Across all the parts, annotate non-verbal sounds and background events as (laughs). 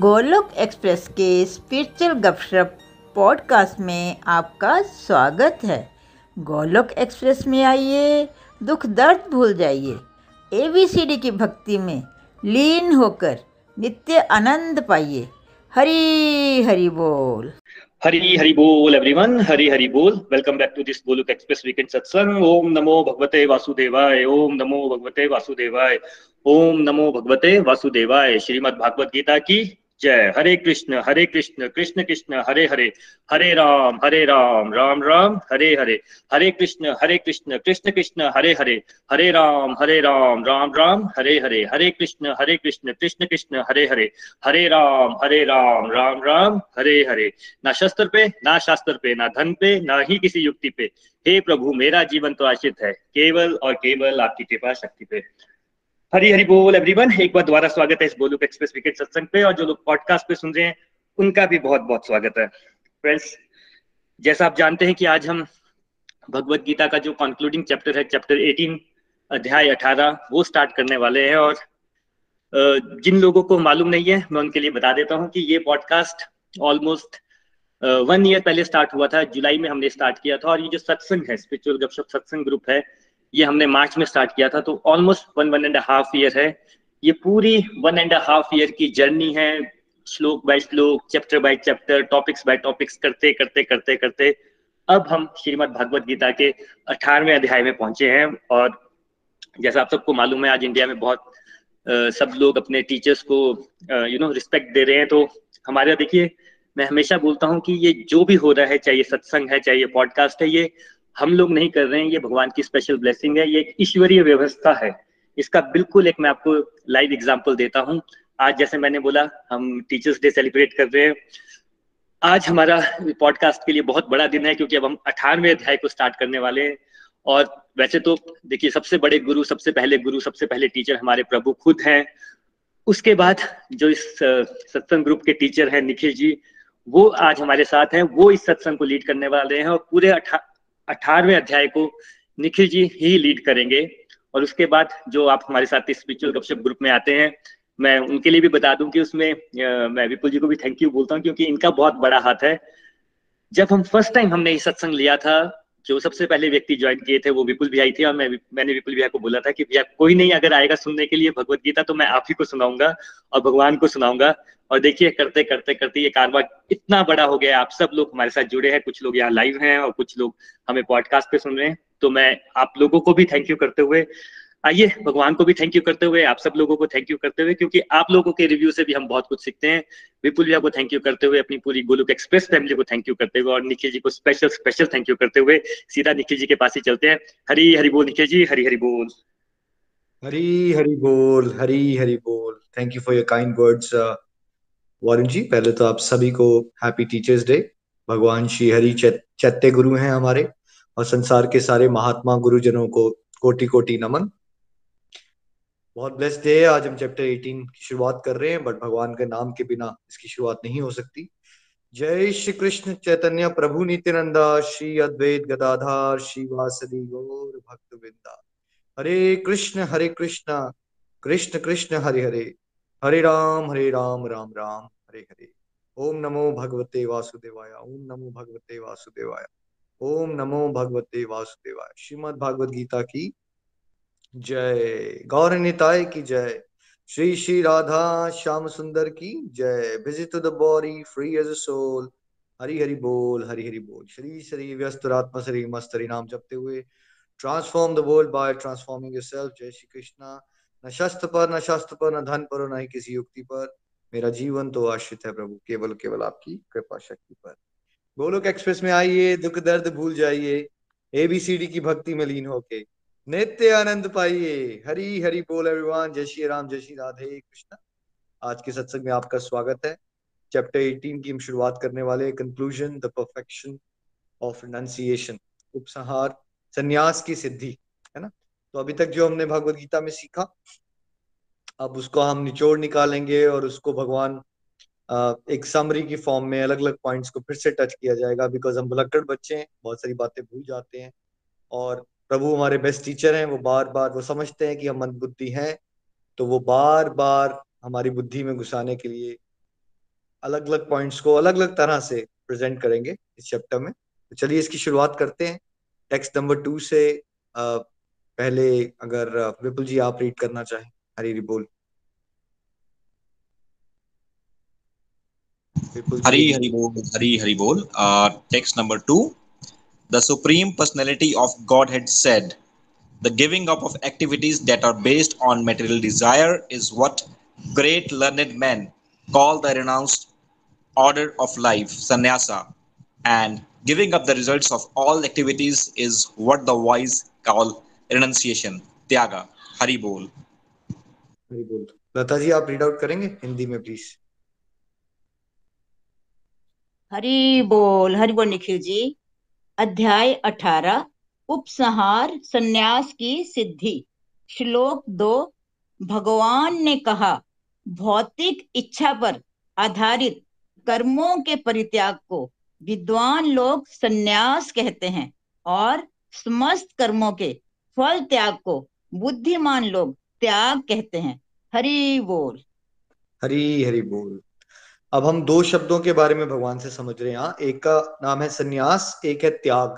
Golok express के spiritual गपशप podcast में आपका स्वागत है। गोलोक एक्सप्रेस में आइए, दुख दर्द भूल जाइए। एबीसीडी की भक्ति में लीन होकर नित्य आनंद पाइए। हरी हरी बोल। हरी हरी बोल एवरीवन हरी हरी बोल। Welcome back to this Goluk express weekend सत्संग ओम नमो भगवते वासुदेवाय। ओम नमो भगवते वासुदेवाय। ओम नमो भगवते वासुदेवाय। श्रीमद् भागवत गीता की जय। हरे कृष्ण हरे कृष्ण कृष्ण कृष्ण, हरे हरे। हरे राम हरे राम राम राम, हरे हरे। हरे कृष्ण हरे कृष्ण कृष्ण कृष्ण, हरे हरे। हरे राम हरे राम राम राम, हरे हरे। हरे कृष्ण हरे कृष्ण कृष्ण कृष्ण, हरे हरे। हरे राम हरे राम राम राम, हरे हरे। ना शस्त्र पे, ना शास्त्र पे, ना धन पे, ना ही किसी युक्ति पे। हे प्रभु, मेरा जीवन तो आश्रित है। केवल और केवल आपकी कृपा शक्ति पे। हरी हरी बोल एवरीवन एक बार दोबारा स्वागत है इस बोलूक एक्सप्रेस विकेट सत्संग पे, और जो लोग पॉडकास्ट पे सुन रहे हैं, उनका भी बहुत बहुत स्वागत है। फ्रेंड्स जैसा आप जानते हैं कि आज हम भगवत गीता का जो कंक्लूडिंग चैप्टर है चैप्टर 18 अध्याय 18 वो स्टार्ट करने वाले हैं। और जिन लोगों को मालूम नहीं है, मैं उनके लिए बता देता हूँ कि ये पॉडकास्ट ऑलमोस्ट वन ईयर पहले स्टार्ट हुआ था। जुलाई में हमने स्टार्ट किया था। और ये जो सत्संग है स्पिरिचुअल गपशप सत्संग ग्रुप है ये हमने मार्च में स्टार्ट किया था तो almost one one and half year है। ये पूरी वन एंड हाफ़ ईयर की जर्नी है श्लोक बाय श्लोक chapter by chapter topics by topics करते करते करते करते। अब हम श्रीमद भागवत गीता के अठारहवें अध्याय में पहुँचे हैं और जैसा आप सबको मालूम है आज इंडिया में बहुत आ, सब लोग अपने टीचर्स को यू नो रिस्पेक्ट दे रहे हैं। तो हमारे देखिए मैं हमेशा बोलता हूँ कि ये जो भी हो रहा है चाहे ये सत्संग है चाहे ये पॉडकास्ट है ये हम लोग नहीं कर रहे हैं, ये भगवान की स्पेशल ब्लेसिंग है, ये एक ईश्वरीय व्यवस्था है। इसका बिल्कुल एक मैं आपको लाइव एग्ज़ाम्पल देता हूँ। आज जैसे मैंने बोला, हम टीचर्स डे सेलिब्रेट कर रहे हैं। आज हमारा पॉडकास्ट के लिए बहुत बड़ा दिन है, क्योंकि अब हम अठारहवें अध्याय को स्टार्ट करने वाले हैं। और वैसे तो देखिए, सबसे बड़े गुरु, सबसे पहले गुरु, सबसे पहले टीचर हमारे प्रभु खुद हैं। उसके बाद जो इस सत्संग ग्रुप के टीचर हैं निखिल जी, वो आज हमारे साथ हैं। वो इस सत्संग को लीड करने वाले हैं और पूरे अठारहवें अध्याय को निखिल जी ही लीड करेंगे। और उसके बाद जो आप हमारे साथ स्पिरिचुअल गपशप ग्रुप में आते हैं, मैं उनके लिए भी बता दूँ कि उसमें मैं विपुल जी को भी थैंक यू बोलता हूँ, क्योंकि इनका बहुत बड़ा हाथ है। जब हम फ़र्स्ट टाइम हमने ये सत्संग लिया था जो सबसे पहले व्यक्ति ज्वाइन किए थे, वो विपुल भैया थे और मैं मैंने विपुल भैया को बोला था कि भैया, कोई नहीं, अगर आएगा सुनने के लिए भगवत गीता तो मैं आप ही को सुनाऊँगा और भगवान को सुनाऊँगा। और देखिए, करते करते करते ये कारवा इतना बड़ा हो गया आप सब लोग हमारे साथ जुड़े हैं, कुछ लोग यहाँ लाइव हैं और कुछ लोग हमें पॉडकास्ट पे सुन रहे हैं। तो मैं आप लोगों को भी थैंक यू करते हुए आइए, भगवान को भी थैंक यू करते हुए, आप सब लोगों को थैंक यू करते हुए, क्योंकि आप लोगों के रिव्यू से भी हम बहुत कुछ सीखते हैं। विपुल भैया को थैंक यू करते हुए, अपनी पूरी गोलुक एक्सप्रेस फैमिली को थैंक यू करते हुए, और निखिल जी को स्पेशल स्पेशल थैंक यू करते हुए, सीधा निखिल जी के पास ही चलते हैं। हरी हरी बोल निखिल जी, हरी हरी बोल। हरी हरी बोल, हरी हरी बोल। Thank you for your kind words Varun ji. पहले तो आप सभी को हैप्पी टीचर्स डे भगवान श्री हरि चैत्य गुरु हैं हमारे, और संसार के सारे महात्मा गुरुजनों को कोटि कोटि नमन। बहुत ब्लेस्ड डे है। आज हम चैप्टर 18 की शुरुआत कर रहे हैं बट भगवान के नाम के बिना इसकी शुरुआत नहीं हो सकती। जय श्री कृष्ण चैतन्य प्रभु नित्यानंदा, श्री अद्वैत गदाधार, श्री वासदी गौर भक्त वृंदा। हरे कृष्ण हरे कृष्ण कृष्ण कृष्ण, हरे हरे। हरे राम हरे राम राम राम, हरे हरे। ओम नमो भगवते वासुदेवाय, ओम नमो भगवते वासुदेवाय, ओम नमो भगवते वासुदेवाय। श्रीमद भागवत गीता की जय। गौर निताय की जय। श्री श्री राधा श्याम सुंदर की जय। Visit the body free as a soul Hari Hari बोल, हरि हरि बोल। श्री श्री व्यस्त आत्मा श्री मस्त हरि नाम जपते हुए। Transform the world by transforming yourself जय श्री कृष्णा। न शस्त्र पर, न शास्त्र पर, न धन पर न ही किसी युक्ति पर। मेरा जीवन तो आश्रित है प्रभु। केवल केवल आपकी कृपा शक्ति पर। गोलोक एक्सप्रेस में आइए। दुख दर्द भूल जाइए। एबीसीडी की भक्ति में लीन होके। नित्य आनंद पाइए। हरी हरी बोल एवरीवन जय श्री राम, जय श्री राधे कृष्ण। आज के सत्संग में आपका स्वागत है। चैप्टर 18 की हम शुरुआत करने वाले conclusion the perfection of renunciation उपसंहार, संन्यास की सिद्धि, है ना? तो अभी तक जो हमने भगवत गीता में सीखा, अब उसको हम निचोड़ निकालेंगे और उसको भगवान एक समरी की फॉर्म में अलग अलग पॉइंट्स को फिर से टच किया जाएगा। बिकॉज़ हम भुलक्कड़ बच्चे हैं, बहुत सारी बातें भूल जाते हैं। और प्रभु हमारे बेस्ट टीचर हैं, वो बार बार वो समझते हैं कि हम मंद बुद्धि हैं तो वो बार बार हमारी बुद्धि में घुसाने के लिए अलग अलग पॉइंट्स को अलग अलग तरह से प्रेजेंट करेंगे इस चैप्टर में। तो चलिए इसकी शुरुआत करते हैं। टेक्स्ट नंबर टू से पहले अगर विपुल जी आप रीड करना चाहें। हरी बोल। हरी हरी बोल, हरी हरी बोल। Text number two the supreme personality of godhead said the giving up of activities that are based on material desire is what great learned men call the renounced order of life sannyasa and giving up the results of all activities is what the wise call renunciation त्यागा हरि बोल हरि बोल लता जी आप read out करेंगे हिंदी में please Hari बोल हरि बोल निखिल जी अध्याय अठारह, उपसंहार संन्यास की सिद्धि। श्लोक दो, भगवान ने कहा, भौतिक इच्छा पर आधारित कर्मों के परित्याग को विद्वान लोग संन्यास कहते हैं और समस्त कर्मों के फल त्याग को बुद्धिमान लोग त्याग कहते हैं। हरि बोल। हरी हरि बोल। अब हम दो शब्दों के बारे में भगवान से समझ रहे हैं एक का नाम है सन्यास, एक है त्याग।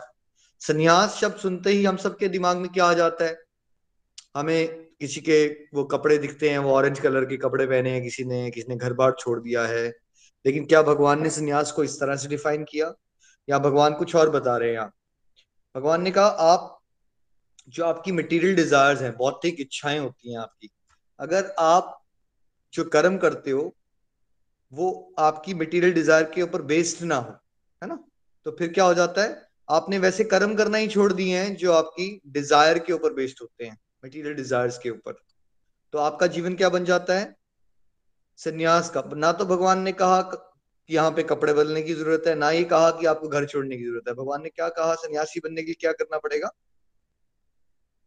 सन्यास शब्द सुनते ही हम सबके दिमाग में क्या आ जाता है? हमें किसी के वो कपड़े दिखते हैं, वो ऑरेंज कलर के कपड़े पहने हैं किसी ने किसी ने घर बार छोड़ दिया है। लेकिन क्या भगवान ने सन्यास को इस तरह से डिफाइन किया? या भगवान कुछ और बता रहे हैं यहाँ भगवान ने कहा, आप जो आपकी मटेरियल डिजायर्स हैं भौतिक इच्छाएँ होती हैं आपकी, अगर आप जो कर्म करते हो वो आपकी मटेरियल डिज़ायर के ऊपर बेस्ड ना हो, है ना? तो फिर क्या हो जाता है? आपने वैसे कर्म करना ही छोड़ दिए हैं जो आपकी डिज़ायर के ऊपर बेस्ड होते हैं मटेरियल डिजायर्स के ऊपर। तो आपका जीवन क्या बन जाता है? संन्यास का। ना तो भगवान ने कहा कि यहाँ पे कपड़े बदलने की ज़रूरत है, ना ही कहा कि आपको घर छोड़ने की ज़रूरत है। भगवान ने क्या कहा? सन्यासी बनने के लिए क्या करना पड़ेगा?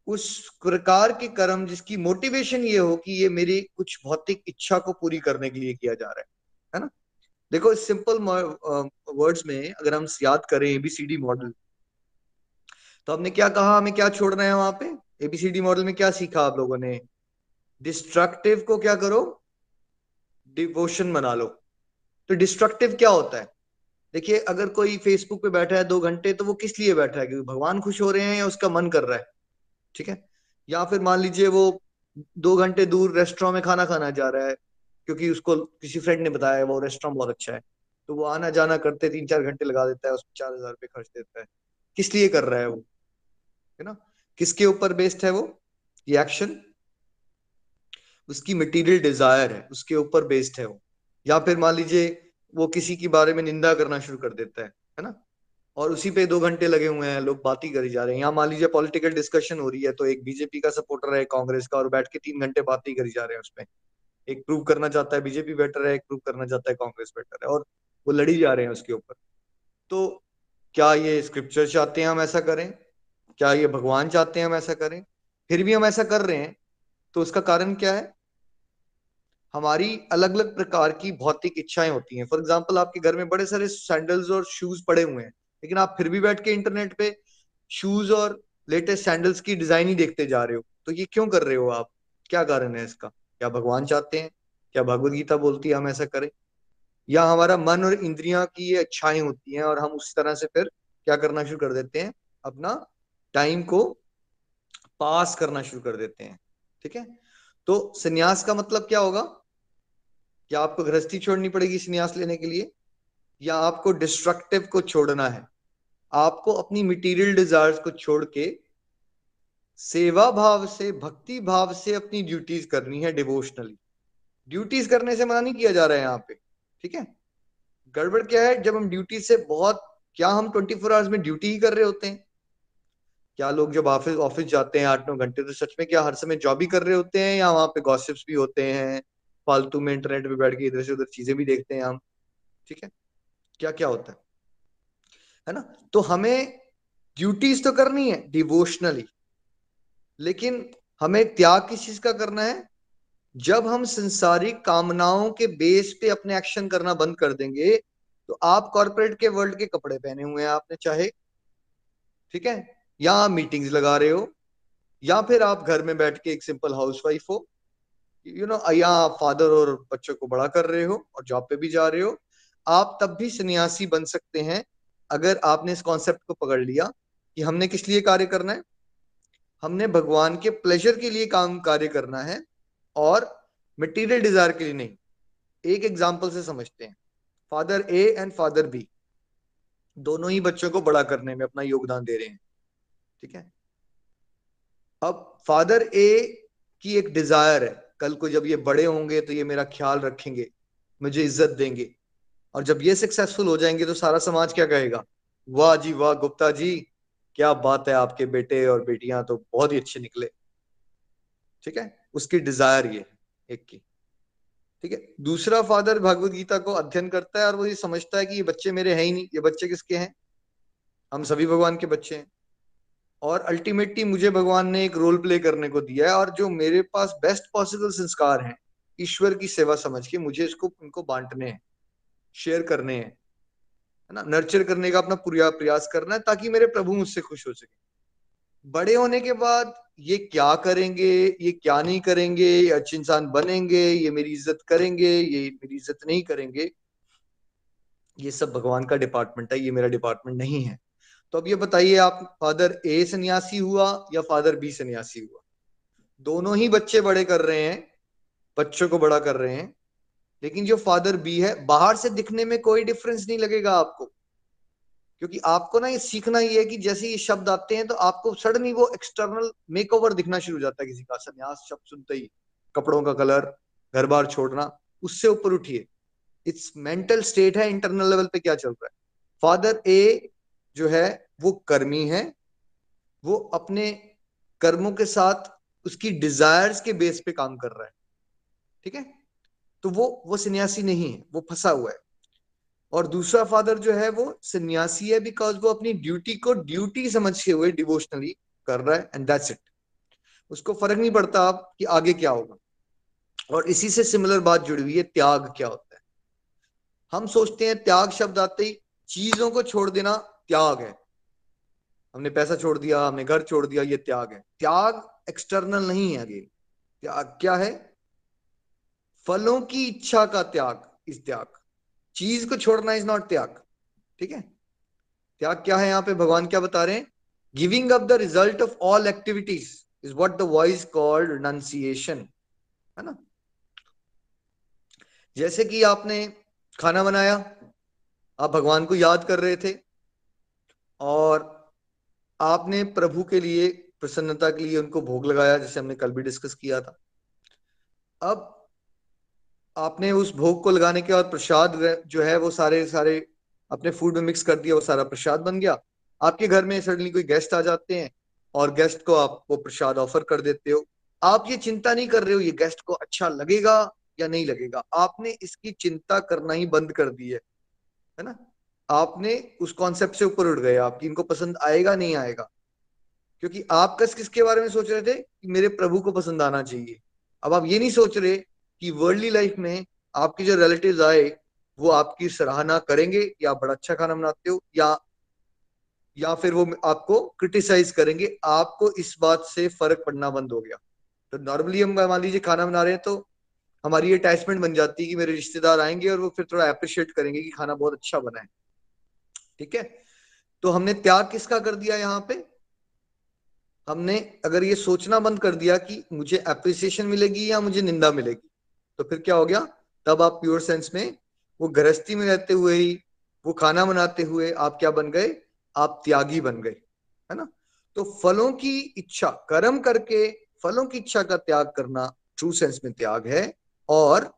उस प्रकार के कर्म जिसकी मोटिवेशन ये हो कि ये मेरी कुछ भौतिक इच्छा को पूरी करने के लिए किया जा रहा है। है ना? देखो सिंपल वर्ड्स में अगर हम याद करें एबीसीडी मॉडल तो हमने क्या कहा? हमें क्या छोड़ना है वहाँ पे? एबीसीडी मॉडल में क्या सीखा आप लोगों ने? डिस्ट्रक्टिव को क्या करो? डिवोशन बना लो। तो डिस्ट्रक्टिव क्या होता है? देखिए, अगर कोई फेसबुक पे बैठा है दो घंटे तो वो किस लिए बैठा है? क्योंकि भगवान खुश हो रहे हैं या उसका मन कर रहा है? ठीक है? या फिर मान लीजिए वो दो घंटे दूर रेस्टोरेंट में खाना खाना जा रहा है। क्योंकि उसको किसी फ्रेंड ने बताया वो रेस्टोरेंट बहुत अच्छा है। तो वो आना जाना करते तीन चार घंटे लगा देता है, उसमें चार हज़ार रुपये खर्च देता है। किस लिए कर रहा है वो? है ना? किसके ऊपर बेस्ड है वो? ये एक्शन उसकी मटेरियल डिज़ायर है, उसके ऊपर बेस्ड है वो। या फिर मान लीजिए, वो किसी के बारे में निंदा करना शुरू कर देता है है ना? और उसी पे दो घंटे लगे हुए हैं, लोग बात ही करी जा रहे हैं। यहाँ मान लीजिए पॉलिटिकल डिस्कशन हो रही है तो एक बीजेपी का सपोर्टर है, कांग्रेस का, और बैठ के तीन घंटे बात ही करी जा रहे हैं उसमें। एक प्रूव करना चाहता है बीजेपी बेटर है, एक प्रूव करना चाहता है कांग्रेस बेटर है और वो लड़ी जा रहे हैं उसके ऊपर। तो क्या ये स्क्रिप्चर चाहते हैं हम ऐसा करें? क्या ये भगवान चाहते हैं हम ऐसा करें? फिर भी हम ऐसा कर रहे हैं तो उसका कारण क्या है? हमारी अलग अलग प्रकार की भौतिक इच्छाएँ होती हैं। फॉर एग्ज़ाम्पल आपके घर में बड़े सारे सैंडल्स और शूज़ पड़े हुए हैं, लेकिन आप फिर भी बैठ के इंटरनेट पे शूज़ और लेटेस्ट सैंडल्स की डिज़ाइन ही देखते जा रहे हो। तो ये क्यों कर रहे हो आप? क्या कारण है इसका? क्या भगवान चाहते हैं? क्या भगवत गीता बोलती है, हम ऐसा करें? या हमारा मन और इंद्रियाँ की ये इच्छाएँ होती हैं और हम उस तरह से फिर क्या करना शुरू कर देते हैं? अपना टाइम को पास करना शुरू कर देते हैं, ठीक है? तो संन्यास का मतलब क्या होगा? क्या आपको गृहस्थी छोड़नी पड़ेगी संन्यास लेने के लिए? या आपको डिस्ट्रक्टिव को छोड़ना है? आपको अपनी मटेरियल डिजायर्स को छोड़ के सेवा भाव से भक्ति भाव से अपनी ड्यूटीज़ करनी है डिवोशनली ड्यूटीज़ करने से मना नहीं किया जा रहा है यहाँ पे, ठीक है? गड़बड़ क्या है? जब हम ड्यूटी से बहुत, क्या हम ट्वेंटी फोर आवर्स में ड्यूटी ही कर रहे होते हैं? क्या लोग जब ऑफ़िस ऑफ़िस जाते हैं आठ नौ घंटे तो सच में क्या हर समय जॉब ही कर रहे होते हैं या वहाँ पे गॉसिप्स भी होते हैं, फालतू में इंटरनेट पे बैठ के इधर से उधर चीज़ें भी देखते हैं हम, ठीक है? क्या क्या होता है? है ना? तो हमें ड्यूटीज़ तो करनी है डिवोशनली लेकिन हमें त्याग किस चीज़ का करना है? जब हम संसारिक कामनाओं के बेस पे अपने एक्शन करना बंद कर देंगे तो आप कॉर्पोरेट के वर्ल्ड के कपड़े पहने हुए हैं आपने, चाहे। ठीक है? या आप मीटिंग्स लगा रहे हो, या फिर आप घर में बैठ के एक सिंपल हाउस वाइफ हो। यू नो या आप फादर और बच्चों को बड़ा कर रहे हो और जॉब पे भी जा रहे हो। आप तब भी सन्यासी बन सकते हैं, अगर आपने इस कॉन्सेप्ट को पकड़ लिया कि हमने किस लिए कार्य करना है। हमने भगवान के प्लेजर के लिए काम कार्य करना है और मटेरियल डिज़ायर के लिए नहीं। एक एग्ज़ाम्पल से समझते हैं। Father A and father B दोनों ही बच्चों को बड़ा करने में अपना योगदान दे रहे हैं। ठीक है? अब फादर ए की एक डिज़ायर है। कल को जब ये बड़े होंगे तो ये मेरा ख्याल रखेंगे, मुझे इज़्ज़त देंगे। और जब ये सक्सेसफुल हो जाएँगे तो सारा समाज क्या कहेगा? वाह जी वाह, गुप्ता जी क्या बात है आपके बेटे और बेटियाँ तो बहुत ही अच्छे निकले। ठीक है? उसकी डिज़ायर ये एक की। ठीक है? दूसरा फादर भगवत गीता को अध्ययन करता है और वो ये समझता है कि ये बच्चे मेरे हैं ही नहीं। ये बच्चे किसके हैं? हम सभी भगवान के बच्चे हैं। और अल्टीमेटली मुझे भगवान ने एक रोल प्ले करने को दिया है और जो मेरे पास बेस्ट पॉसिबल संस्कार हैं, ईश्वर की सेवा समझ के मुझे इसको उनको बांटने हैं शेयर करने हैं। है ना? नर्चर करने का अपना पूरा प्रयास करना है ताकि मेरे प्रभु मुझसे खुश हो सके। बड़े होने के बाद ये क्या करेंगे? ये क्या नहीं करेंगे? ये अच्छे इंसान बनेंगे? ये मेरी इज़्ज़त करेंगे? ये मेरी इज़्ज़त नहीं करेंगे? ये सब भगवान का डिपार्टमेंट है, ये मेरा डिपार्टमेंट नहीं है। तो अब ये बताइए, आप फादर ए सन्यासी हुआ या फादर बी सन्यासी हुआ? दोनों ही बच्चे बड़े कर रहे हैं, बच्चों को बड़ा कर रहे हैं। लेकिन जो फादर बी है, बाहर से दिखने में कोई डिफरेंस नहीं लगेगा आपको। क्योंकि आपको ना ये सीखना ही है कि जैसे ये शब्द आते हैं तो आपको सडनली वो एक्सटर्नल मेकओवर दिखना शुरू हो जाता है किसी का। संन्यास शब्द सुनते ही, कपड़ों का कलर घर बार छोड़ना, उससे ऊपर उठिए। इट्स मेंटल स्टेट है इंटरनल लेवल पे क्या चल रहा है? फादर ए जो है, वो कर्मी है, वो अपने कर्मों के साथ उसकी डिजायर्स के बेस पे काम कर रहा है। ठीक है? तो वो वो सन्यासी नहीं है, वो फंसा हुआ है। और दूसरा फादर जो है वो सन्यासी है बिकॉज़ वो अपनी ड्यूटी को ड्यूटी समझते हुए डिवोशनली कर रहा है एंड दैट्स इट उसको फ़र्क नहीं पड़ता आप कि आगे क्या होगा। और इसी से सिमिलर बात जुड़ी हुई है, त्याग क्या होता है। हम सोचते हैं त्याग शब्द आते ही चीज़ों को छोड़ देना त्याग है। हमने पैसा छोड़ दिया, हमने घर छोड़ दिया, ये त्याग है। त्याग एक्सटर्नल नहीं है आगे त्याग क्या है? फलों की इच्छा का त्याग, इस त्याग। चीज़ को छोड़ना इज़ नॉट त्याग। ठीक है? त्याग क्या है यहाँ पे? भगवान क्या बता रहे हैं? Giving up the result of all activities is what the voice called renunciation है ना? जैसे कि आपने खाना बनाया, आप भगवान को याद कर रहे थे, और आपने प्रभु के लिए, प्रसन्नता के लिए उनको भोग लगाया, जैसे हमने कल भी डिस्कस किया था। अब आपने उस भोग को लगाने के बाद प्रसाद जो है वो सारे सारे अपने फ़ूड में मिक्स कर दिया, वो सारा प्रसाद बन गया। आपके घर में सडनली कोई गेस्ट आ जाते हैं और गेस्ट को आप वो प्रसाद ऑफ़र कर देते हो। आप ये चिंता नहीं कर रहे हो, ये गेस्ट को अच्छा लगेगा या नहीं लगेगा? आपने इसकी चिंता करना ही बंद कर दी है है ना? आपने उस कॉन्सेप्ट से ऊपर उठ गए, आपकी इनको पसंद आएगा नहीं आएगा? क्योंकि आप कस किसके बारे में सोच रहे थे कि मेरे प्रभु को पसंद आना चाहिए। अब आप ये नहीं सोच रहे कि वर्ल्डली लाइफ में आपके जो रिलेटिव आए, वो आपकी सराहना करेंगे, या बड़ा अच्छा खाना बनाते हो, या या फिर वो आपको क्रिटिसाइज करेंगे, आपको इस बात से फ़र्क पड़ना बंद हो गया। तो नॉर्मली हम मान लीजिए खाना बना रहे हैं तो हमारी अटैचमेंट बन जाती है कि मेरे रिश्तेदार आएँगे और वो फिर थोड़ा अप्रिशिएट करेंगे कि खाना बहुत अच्छा बना है। ठीक है? तो हमने त्याग किसका कर दिया यहाँ पे? हमने, अगर ये सोचना बंद कर दिया कि मुझे अप्रिसिएशन मिलेगी या मुझे निंदा मिलेगी तो फिर क्या हो गया? तब आप प्योर सेंस में वो गृहस्थी में रहते हुए ही, वो खाना बनाते हुए आप क्या बन गए? आप त्यागी बन गए, है ना? तो फलों की इच्छा, कर्म करके फलों की इच्छा का त्याग करना ट्रू सेंस में त्याग है और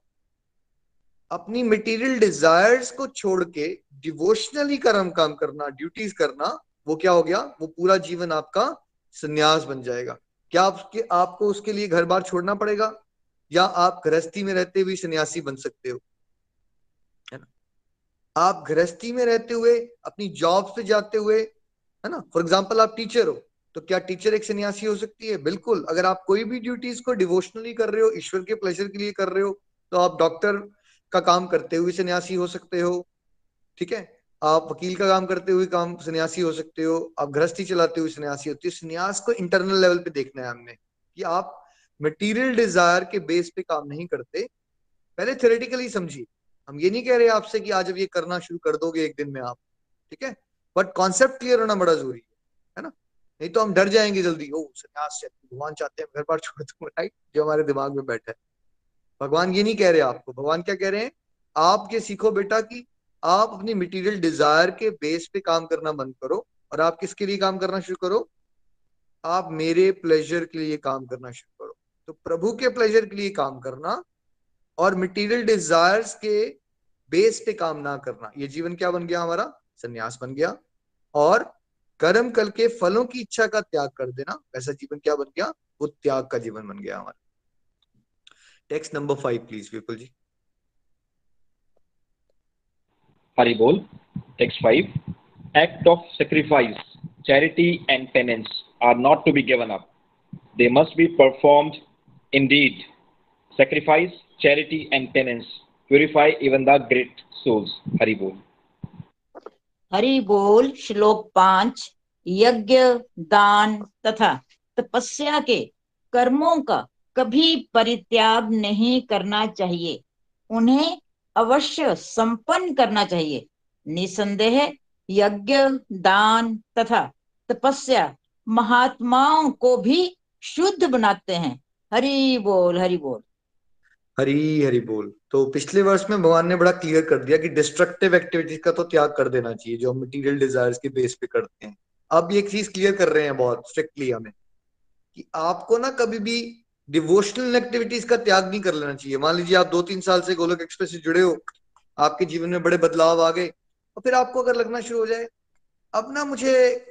अपनी मटेरियल डिजायर्स को छोड़ के डिवोशनली कर्म काम करना ड्यूटीज़ करना, वो क्या हो गया? वो पूरा जीवन आपका संन्यास बन जाएगा। क्या आपके, आपको उसके लिए घर बार छोड़ना पड़ेगा? या आप गृहस्थी में रहते हुए सन्यासी बन सकते हो। है ना? आप गृहस्थी में रहते हुए, अपनी जॉब से जाते हुए, है ना? फॉर एग्ज़ाम्पल आप टीचर हो तो क्या टीचर एक सन्यासी हो सकती है? बिल्कुल। अगर आप कोई भी ड्यूटीज़ को डिवोशनली कर रहे हो, ईश्वर के प्लेजर के लिए कर रहे हो तो आप डॉक्टर का काम करते हुए सन्यासी हो सकते हो। ठीक है? आप वकील का काम करते हुए काम, सन्यासी हो सकते हो। आप गृहस्थी चलाते हुए सन्यासी होती हो। सन्यास को इंटरनल लेवल पे देखना है हमने कि आप मटेरियल डिज़ायर के बेस पे काम नहीं करते। पहले थ्योरेटिकली समझिए। हम ये नहीं कह रहे आपसे कि आज अब ये करना शुरू कर दोगे एक दिन में आप, ठीक है? बट कॉन्सेप्ट क्लियर होना बड़ा ज़रूरी है है ना? नहीं तो हम डर जाएँगे जल्दी। ओ, सन्यास भगवान चाहते हैं घर बार छोड़ दूँगा राइट जो हमारे दिमाग में बैठा है। भगवान ये नहीं कह रहे आपको। भगवान क्या कह रहे हैं? आप ये सीखो बेटा कि आप अपनी मटेरियल डिज़ायर के बेस पे काम करना बंद करो और आप किसके लिए काम करना शुरू करो? आप मेरे प्लेजर के लिए काम करना शुरू तो प्रभु के प्लेजर के लिए काम करना और मटेरियल डिजायर्स के बेस पे काम ना करना। ये जीवन क्या बन गया हमारा? संन्यास बन गया। और कर्म कल के फलों की इच्छा का त्याग कर देना। वैसा जीवन क्या बन गया? वो त्याग का जीवन बन गया हमारा। Text number five please Vipul ji. हरी बोल। Text five act of sacrifice charity and penance are not to be given up they must be performed indeed, sacrifice, charity, and penance purify even the great souls. Hari bol. Hari बोल श्लोक पाँच यज्ञ दान तथा तपस्या के कर्मों का कभी परित्याग नहीं करना चाहिए उन्हें अवश्य संपन्न करना चाहिए निसंदेह यज्ञ दान तथा तपस्या महात्माओं को भी शुद्ध बनाते हैं हरि बोल हरि बोल। हरी हरी बोल। तो पिछले वर्ष में भगवान ने बड़ा क्लियर कर दिया कि डिस्ट्रक्टिव एक्टिविटीज़ का तो त्याग कर देना चाहिए, जो हम मटेरियल डिजायर्स के बेस पे करते हैं। अब ये चीज़ क्लियर कर रहे हैं बहुत स्ट्रिक्टली हमें कि आपको ना कभी भी डिवोशनल एक्टिविटीज़ का त्याग नहीं कर लेना चाहिए। मान लीजिए आप दो तीन साल से गोलक एक्सप्रेस से जुड़े हो, आपके जीवन में बड़े बदलाव आ गए, और फिर आपको अगर लगना शुरू हो जाए, अब ना मुझे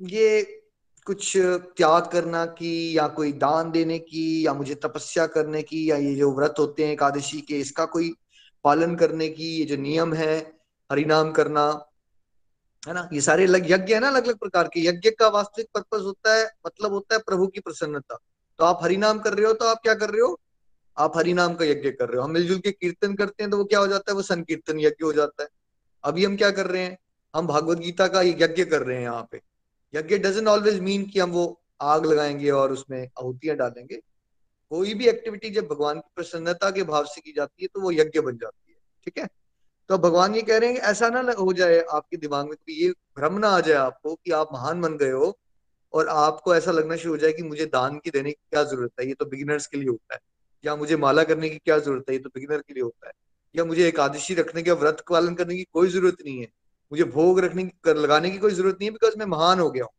ये कुछ त्याग करना की, या कोई दान देने की, या मुझे तपस्या करने की, या ये जो व्रत होते हैं एकादशी के, इसका कोई पालन करने की, ये जो नियम है, हरिनाम करना, है ना? ये सारे अलग यज्ञ है ना अलग अलग प्रकार के। यज्ञ का वास्तविक पर्पज होता है मतलब होता है प्रभु की प्रसन्नता। तो आप हरिनाम कर रहे हो तो आप क्या कर रहे हो? आप हरिनाम का यज्ञ कर रहे हो। हम मिलजुल के कीर्तन करते हैं तो वो क्या हो जाता है? वो संकीर्तन यज्ञ हो जाता है। अभी हम क्या कर रहे हैं? हम भागवत गीता का यज्ञ कर रहे हैं यहाँ पे। यज्ञ डजेंट ऑलवेज मीन कि हम वो आग लगाएँगे और उसमें आहूतियाँ डालेंगे। कोई भी एक्टिविटी जब भगवान की प्रसन्नता के भाव से की जाती है तो वो यज्ञ बन जाती है, ठीक है? तो भगवान ये कह रहे हैं ऐसा ना हो जाए आपके दिमाग में कि ये भ्रम ना आ जाए आपको कि आप महान बन गए हो और आपको ऐसा लगना शुरू हो जाए कि मुझे दान की देने की क्या ज़रूरत है? ये तो बिगिनर्स के लिए होता है। या मुझे माला करने की क्या ज़रूरत है? ये तो बिगिनर के लिए होता है। या मुझे एकादशी रखने के व्रत पालन करने की कोई ज़रूरत नहीं है। मुझे भोग रखने की लगाने की कोई ज़रूरत नहीं है बिकॉज़ मैं महान हो गया हूँ।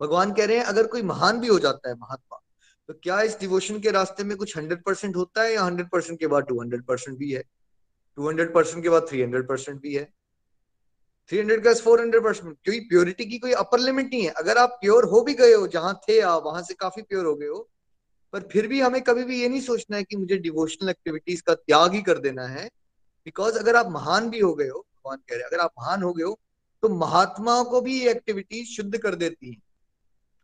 भगवान कह रहे हैं, अगर कोई महान भी हो जाता है, महात्मा तो क्या इस डिवोशन के रास्ते में कुछ हंड्रेड परसेंट होता है या हंड्रेड परसेंट के बाद टू हंड्रेड परसेंट भी है? टू हंड्रेड परसेंट के बाद थ्री हंड्रेड परसेंट भी है। थ्री हंड्रेड का फोर हंड्रेड परसेंट क्योंकि प्योरिटी की कोई अपर लिमिट नहीं है। अगर आप प्योर हो भी गए हो, जहाँ थे आप, वहाँ से काफ़ी प्योर हो गए हो, पर फिर भी हमें कभी भी ये नहीं सोचना है कि मुझे डिवोशनल एक्टिविटीज़ का त्याग ही कर देना है। बिकॉज़ अगर आप महान भी हो गए हो भगवान कह रहे हैं। अगर आप महान हो गए हो तो महात्माओं को भी ये एक्टिविटीज़ शुद्ध कर देती हैं।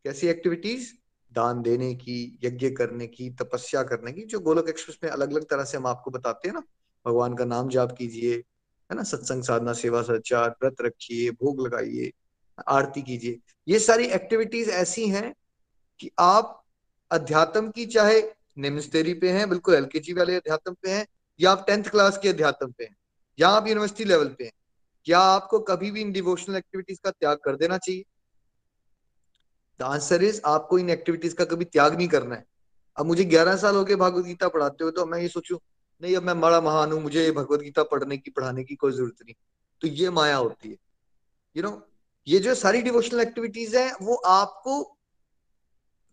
कैसी एक्टिविटीज़ दान देने की, यज्ञ करने की, तपस्या करने की, जो गोलक एक्सप्रेस में अलग अलग तरह से हम आपको बताते हैं ना। भगवान का नाम जाप कीजिए, है ना? सत्संग साधना, सेवा सचार, व्रत रखिए, भोग लगाइए, आरती कीजिए। ये सारी एक्टिविटीज़ ऐसी हैं कि आप अध्यात्म की, चाहे निम्न स्तरी पे हैं, बिल्कुल एलकेजी वाले अध्यात्म पे हैं, या आप टेंथ क्लास के अध्यात्म पे हैं। या आप यूनिवर्सिटी लेवल पे हैं क्या आपको कभी भी इन डिवोशनल एक्टिविटीज़ का त्याग कर देना चाहिए? द आंसर इज़ आपको इन एक्टिविटीज़ का कभी त्याग नहीं करना है। अब मुझे ग्यारह साल हो गए भगवत गीता पढ़ाते हुए तो मैं ये सोचू नहीं अब मैं बड़ा महान हूँ मुझे भगवत गीता पढ़ने की पढ़ाने की कोई ज़रूरत नहीं। तो ये माया होती है। यू you नो know, ये जो सारी डिवोशनल एक्टिविटीज़ है वो आपको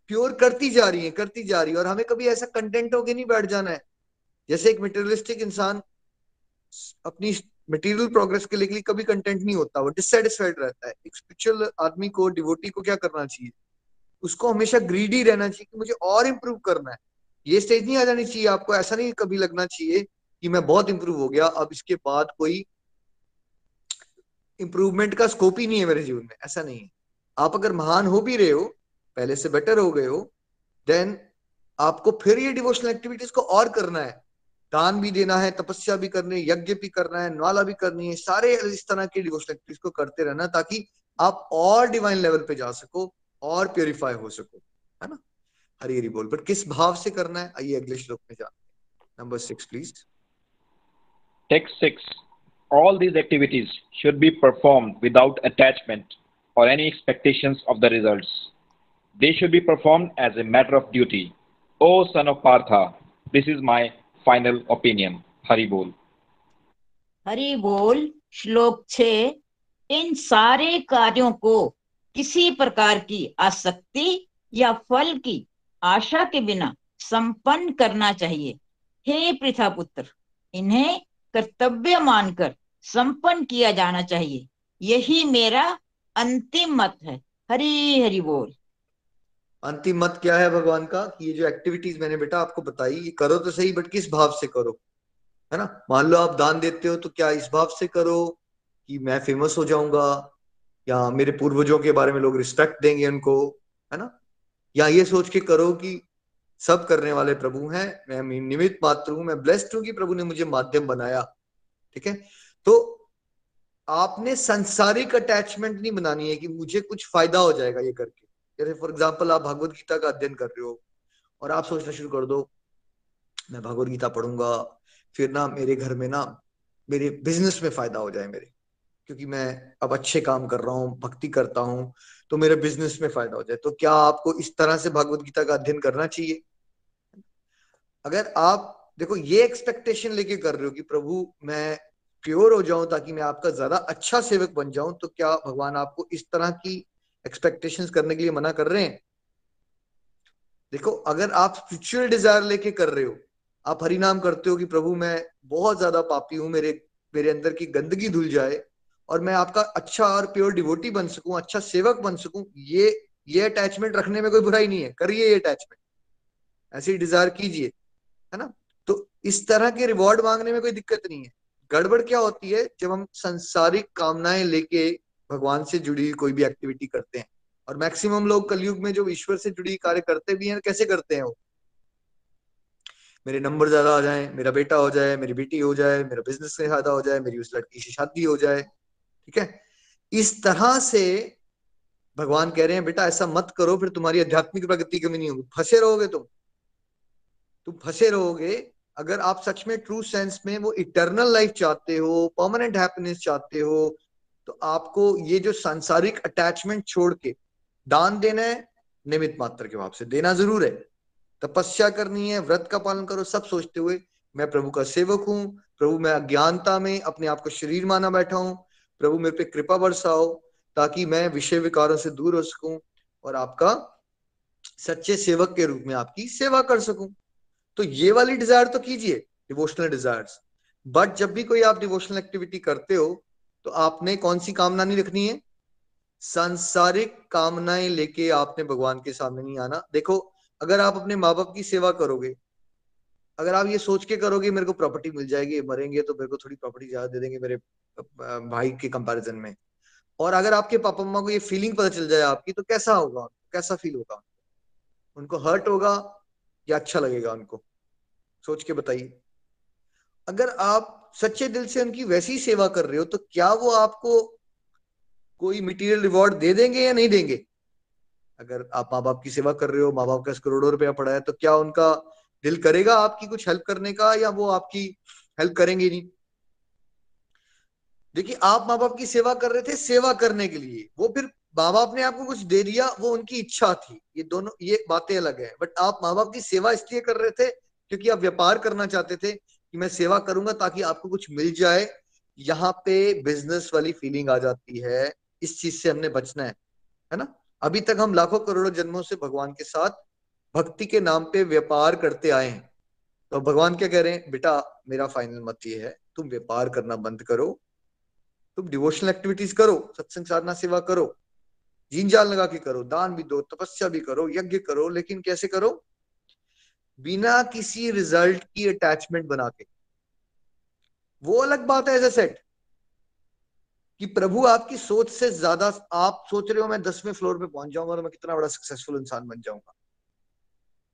प्योर करती जा रही है करती जा रही है और हमें कभी ऐसा कंटेंट होके नहीं बैठ जाना है। जैसे एक मटेरियलिस्टिक इंसान अपनी मटेरियल प्रोग्रेस के लिए कभी कंटेंट नहीं होता, वो डिससेटिस्फाइड रहता है। एक स्पिरिचुअल आदमी को डिवोटी को क्या करना चाहिए? उसको हमेशा ग्रीडी रहना चाहिए कि मुझे और इम्प्रूव करना है। ये स्टेज नहीं आ जानी चाहिए, आपको ऐसा नहीं कभी लगना चाहिए कि मैं बहुत इंप्रूव हो गया, अब इसके बाद कोई इंप्रूवमेंट का स्कोप ही नहीं है मेरे जीवन में, ऐसा नहीं है। आप अगर महान हो भी रहे हो, पहले से बेटर हो गए हो देन आपको फिर ये डिवोशनल एक्टिविटीज़ को और करना है। दान भी देना है, तपस्या भी करनी है, यज्ञ भी करना है न्वाला भी करनी है, सारे इस तरह के डिवोशनल एक्टिविटीज़ को करते रहना ताकि आप और डिवाइन लेवल पे जा सको और प्योरीफाई हो सको, है ना? हरी हरी बोल बट किस भाव से करना है? आइए अगले श्लोक में जाते number six please text six all these activities should be perform without attachment और any expectation of the result they should be perform as a matter of duty O son of Partha this is my final opinion. Hari Bol. Hari बोल श्लोक छ इन सारे कार्यों को किसी प्रकार की आसक्ति या फल की आशा के बिना संपन्न करना चाहिए हे पृथा पुत्र इन्हें कर्तव्य मानकर संपन्न किया जाना चाहिए यही मेरा अंतिम मत है हरी हरि बोल अंतिम मत क्या है भगवान का? कि ये जो एक्टिविटीज़ मैंने बेटा आपको बताई, ये करो तो सही बट किस भाव से करो? है ना? मान लो आप दान देते हो तो क्या इस भाव से करो कि मैं फ़ेमस हो जाऊँगा? या मेरे पूर्वजों के बारे में लोग रिस्पेक्ट देंगे उनको? है ना? या ये सोच के करो कि सब करने वाले प्रभु हैं, मैं निमित मात्र हूँ, मैं ब्लेस्ड हूँ कि प्रभु ने मुझे माध्यम बनाया। ठीक है? तो आपने संसारिक अटैचमेंट नहीं बनानी है कि मुझे कुछ फ़ायदा हो जाएगा ये करके। जैसे फॉर एग्ज़ाम्पल आप भगवत गीता का अध्ययन कर रहे हो और आप सोचना शुरू कर दो, मैं भगवत गीता पढ़ूँगा, फिर ना मेरे घर में ना मेरे बिज़नेस में फ़ायदा हो जाए मेरे, क्योंकि मैं अब अच्छे काम कर रहा हूँ, भक्ति करता हूँ तो मेरे बिज़नेस में फ़ायदा हो जाए। तो क्या आपको इस तरह से भगवत गीता का अध्ययन करना चाहिए? अगर आप, देखो, ये एक्सपेक्टेशन लेके कर रहे हो कि प्रभु, मैं प्योर हो जाऊँ ताकि मैं आपका ज़्यादा अच्छा सेवक बन जाऊँ तो क्या भगवान आपको इस तरह की एक्सपेक्टेशंस करने के लिए मना कर रहे हैं? देखो, अगर आप स्पिरिचुअल डिज़ायर लेके कर रहे हो, आप हरि नाम करते हो कि प्रभु, मैं बहुत ज़्यादा पापी हूँ, मेरे मेरे अंदर की गंदगी धुल जाए और मैं आपका अच्छा और प्योर डिवोटी बन सकूँ अच्छा सेवक बन सकूँ, ये ये अटैचमेंट रखने में कोई बुराई नहीं है। करिए ये अटैचमेंट ऐसी डिज़ायर कीजिए, है ना? तो इस तरह के रिवॉर्ड मांगने में कोई दिक्कत नहीं है। गड़बड़ क्या होती है? जब हम संसारिक कामनाएँ लेके भगवान से जुड़ी कोई भी एक्टिविटी करते हैं। और मैक्सिमम लोग कलयुग में जो ईश्वर से जुड़ी कार्य करते भी हैं, कैसे करते हैं वो? मेरे नंबर ज़्यादा आ जाए, मेरा बेटा हो जाए, मेरी बेटी हो जाए, मेरा बिज़नेस ज़्यादा हो जाए, मेरी उस लड़की से शादी हो जाए, ठीक है? इस तरह से भगवान कह रहे हैं, बेटा, ऐसा मत करो, फिर तुम्हारी आध्यात्मिक प्रगति कमी नहीं होगी। फंसे रहोगे तुम। तुम फंसे रहोगे, अगर आप सच में ट्रू सेंस में वो इटर्नल लाइफ चाहते हो परमानेंट हैप्पीनेस चाहते हो तो आपको ये जो सांसारिक अटैचमेंट छोड़ के दान देना है निमित मात्र के भाव से देना ज़रूर है। तपस्या करनी है, व्रत का पालन करो, सब सोचते हुए मैं प्रभु का सेवक हूँ, प्रभु मैं अज्ञानता में अपने आप को शरीर माना बैठा हूँ, प्रभु मेरे पे कृपा बरसाओ, ताकि मैं विषय विकारों से दूर हो सकूँ और आपका सच्चे सेवक के रूप में आपकी सेवा कर सकूँ। तो ये वाली डिज़ायर तो कीजिए डिवोशनल डिजायर्स बट जब भी कोई आप डिवोशनल एक्टिविटी करते हो तो आपने कौन सी कामना नहीं रखनी है? सांसारिक कामनाएँ लेके आपने भगवान के सामने नहीं आना। देखो, अगर आप अपने माँ बाप की सेवा करोगे, अगर आप ये सोच के करोगे, मेरे को प्रॉपर्टी मिल जाएगी, मरेंगे तो मेरे को थोड़ी प्रॉपर्टी ज़्यादा दे देंगे मेरे भाई के कंपैरिजन में। और अगर आपके पापा मम्मा को ये फीलिंग पता चल जाए आपकी तो कैसा होगा? कैसा फील होगा उनको हर्ट होगा या अच्छा लगेगा उनको? सोच के बताइए। अगर आप सच्चे दिल से उनकी वैसी सेवा कर रहे हो तो क्या वो आपको कोई मटेरियल रिवॉर्ड दे देंगे या नहीं देंगे? अगर आप माँ बाप की सेवा कर रहे हो माँ बाप का करोड़ों रुपया पड़ा है तो क्या उनका दिल करेगा आपकी कुछ हेल्प करने का या वो आपकी हेल्प करेंगे नहीं? देखिए, आप माँ बाप की सेवा कर रहे थे सेवा करने के लिए। वो फिर माँ बाप ने आपको कुछ दे दिया, वो उनकी इच्छा थी। ये दोनों, ये बातें अलग है। बट आप माँ बाप की सेवा इसलिए कर रहे थे क्योंकि आप व्यापार करना चाहते थे मैं सेवा करूँगा ताकि आपको कुछ मिल जाए। यहाँ पे बिज़नेस वाली फीलिंग आ जाती है। इस चीज़ से हमने बचना है है ना? अभी तक हम लाखों करोड़ों जन्मों से भगवान के साथ भक्ति के नाम पे व्यापार करते आए हैं। तो भगवान क्या कह रहे हैं, बेटा, मेरा फाइनल मत ये है, तुम व्यापार करना बंद करो। तुम डिवोशनल एक्टिविटीज़ करो, सत्संग साधना सेवा करो। जीन जाल लगा के करो, दान भी दो, तपस्या भी करो, यज्ञ करो, लेकिन कैसे करो? बिना किसी रिज़ल्ट की अटैचमेंट बना के। वो अलग बात है एज ए सेट कि प्रभु आपकी सोच से ज़्यादा, आप सोच रहे हो मैं दसवें फ्लोर पे पहुँच जाऊँगा तो मैं कितना बड़ा सक्सेसफुल इंसान बन जाऊँगा।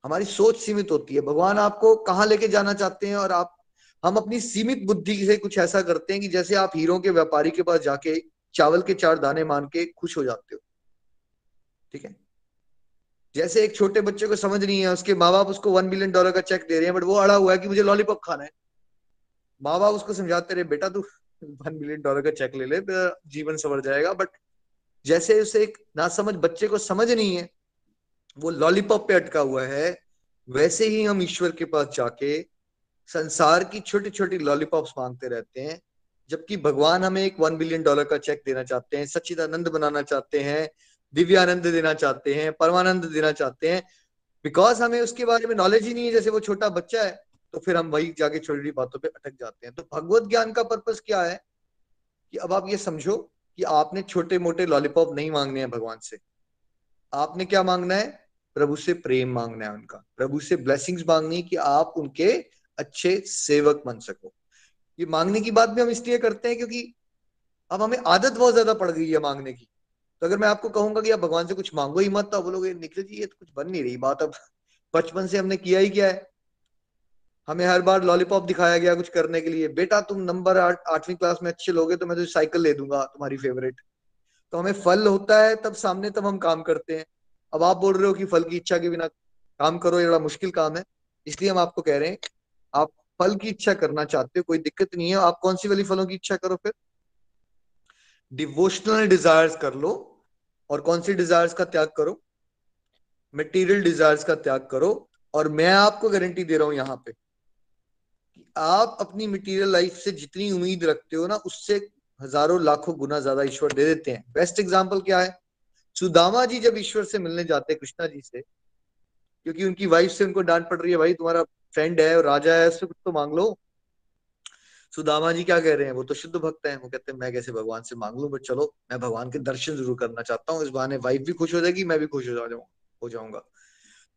हमारी सोच सीमित होती है। भगवान आपको कहाँ लेके जाना चाहते हैं और आप, हम अपनी सीमित बुद्धि से कुछ ऐसा करते हैं कि जैसे आप हीरो के व्यापारी के पास जाके चावल के चार दाने मान के खुश हो जाते हो। ठीक है? जैसे एक छोटे बच्चे को समझ नहीं है, उसके माँ बाप उसको वन बिलियन डॉलर का चेक दे रहे हैं बट वो अड़ा हुआ है कि मुझे लॉलीपॉप खाना है। माँ बाप उसको समझाते रहे, बेटा तू वन बिलियन डॉलर का चेक ले ले जीवन संवर जाएगा। बट जैसे उसे एक नासमझ बच्चे को समझ नहीं है, वो लॉलीपॉप पे अटका हुआ है, वैसे ही हम ईश्वर के पास जाके संसार की छोटी छोटी लॉलीपॉप्स मांगते रहते हैं, जबकि भगवान हमें एक वन बिलियन डॉलर का चेक देना चाहते हैं, सच्चिदानंद बनाना चाहते हैं दिव्यानंद देना चाहते हैं, परमानंद देना चाहते हैं। बिकॉज़ हमें उसके बारे में नॉलेज ही नहीं है, जैसे वो छोटा बच्चा है तो फिर हम वही जाके छोटी छोटी बातों पे अटक जाते हैं। तो भगवत ज्ञान का पर्पज क्या है? कि अब आप ये समझो कि आपने छोटे मोटे लॉलीपॉप नहीं मांगने हैं भगवान से। आपने क्या मांगना है? प्रभु से प्रेम मांगना है उनका। प्रभु से ब्लेसिंग्स मांगनी है कि आप उनके अच्छे सेवक बन सको। ये मांगने की बात भी हम इसलिए करते हैं क्योंकि अब हमें आदत बहुत ज़्यादा पड़ गई है मांगने की। तो अगर मैं आपको कहूँगा कि आप भगवान से कुछ मांगो ही मत तो बोलोगे, निखिल जी, ये तो कुछ बन नहीं रही बात अब। बचपन से हमने किया ही क्या है? हमें हर बार लॉलीपॉप दिखाया गया कुछ करने के लिए। बेटा, तुम नंबर आठ, आठवीं क्लास में अच्छे लोगे तो मैं तुझे साइकिल ले दूँगा तुम्हारी फेवरेट तो हमें फल होता है, तब सामने तब हम काम करते हैं। अब आप बोल रहे हो कि फल की इच्छा के बिना काम करो, ये बड़ा मुश्किल काम है। इसलिए हम आपको कह रहे हैं, आप फल की इच्छा करना चाहते हो, कोई दिक्कत नहीं है। आप कौन सी वाली फलों की इच्छा करो फिर? डिवोशनल डिजायर्स कर लो। और कौन सी डिजायर्स का त्याग करो? मटेरियल डिजायर्स का त्याग करो और मैं आपको गारंटी दे रहा हूँ यहाँ पे कि आप अपनी मटेरियल लाइफ से जितनी उम्मीद रखते हो ना, उससे हज़ारों लाखों गुना ज़्यादा ईश्वर दे देते हैं। बेस्ट एग्ज़ाम्पल क्या है? सुदामा जी जब ईश्वर से मिलने जाते हैं, कृष्णा जी से, क्योंकि उनकी वाइफ से उनको डांट पड़ रही है, भाई तुम्हारा फ्रेंड है और राजा है, उससे कुछ तो मांग लो। सुदामा जी क्या कह रहे हैं? वो तो शुद्ध भक्त हैं। वो कहते हैं, मैं कैसे भगवान से मांग लू? बट चलो, मैं भगवान के दर्शन ज़रूर करना चाहता हूँ। इस बहाने वाइफ भी खुश हो जाएगी, मैं भी खुश हो जाऊँगा हो जाऊँगा।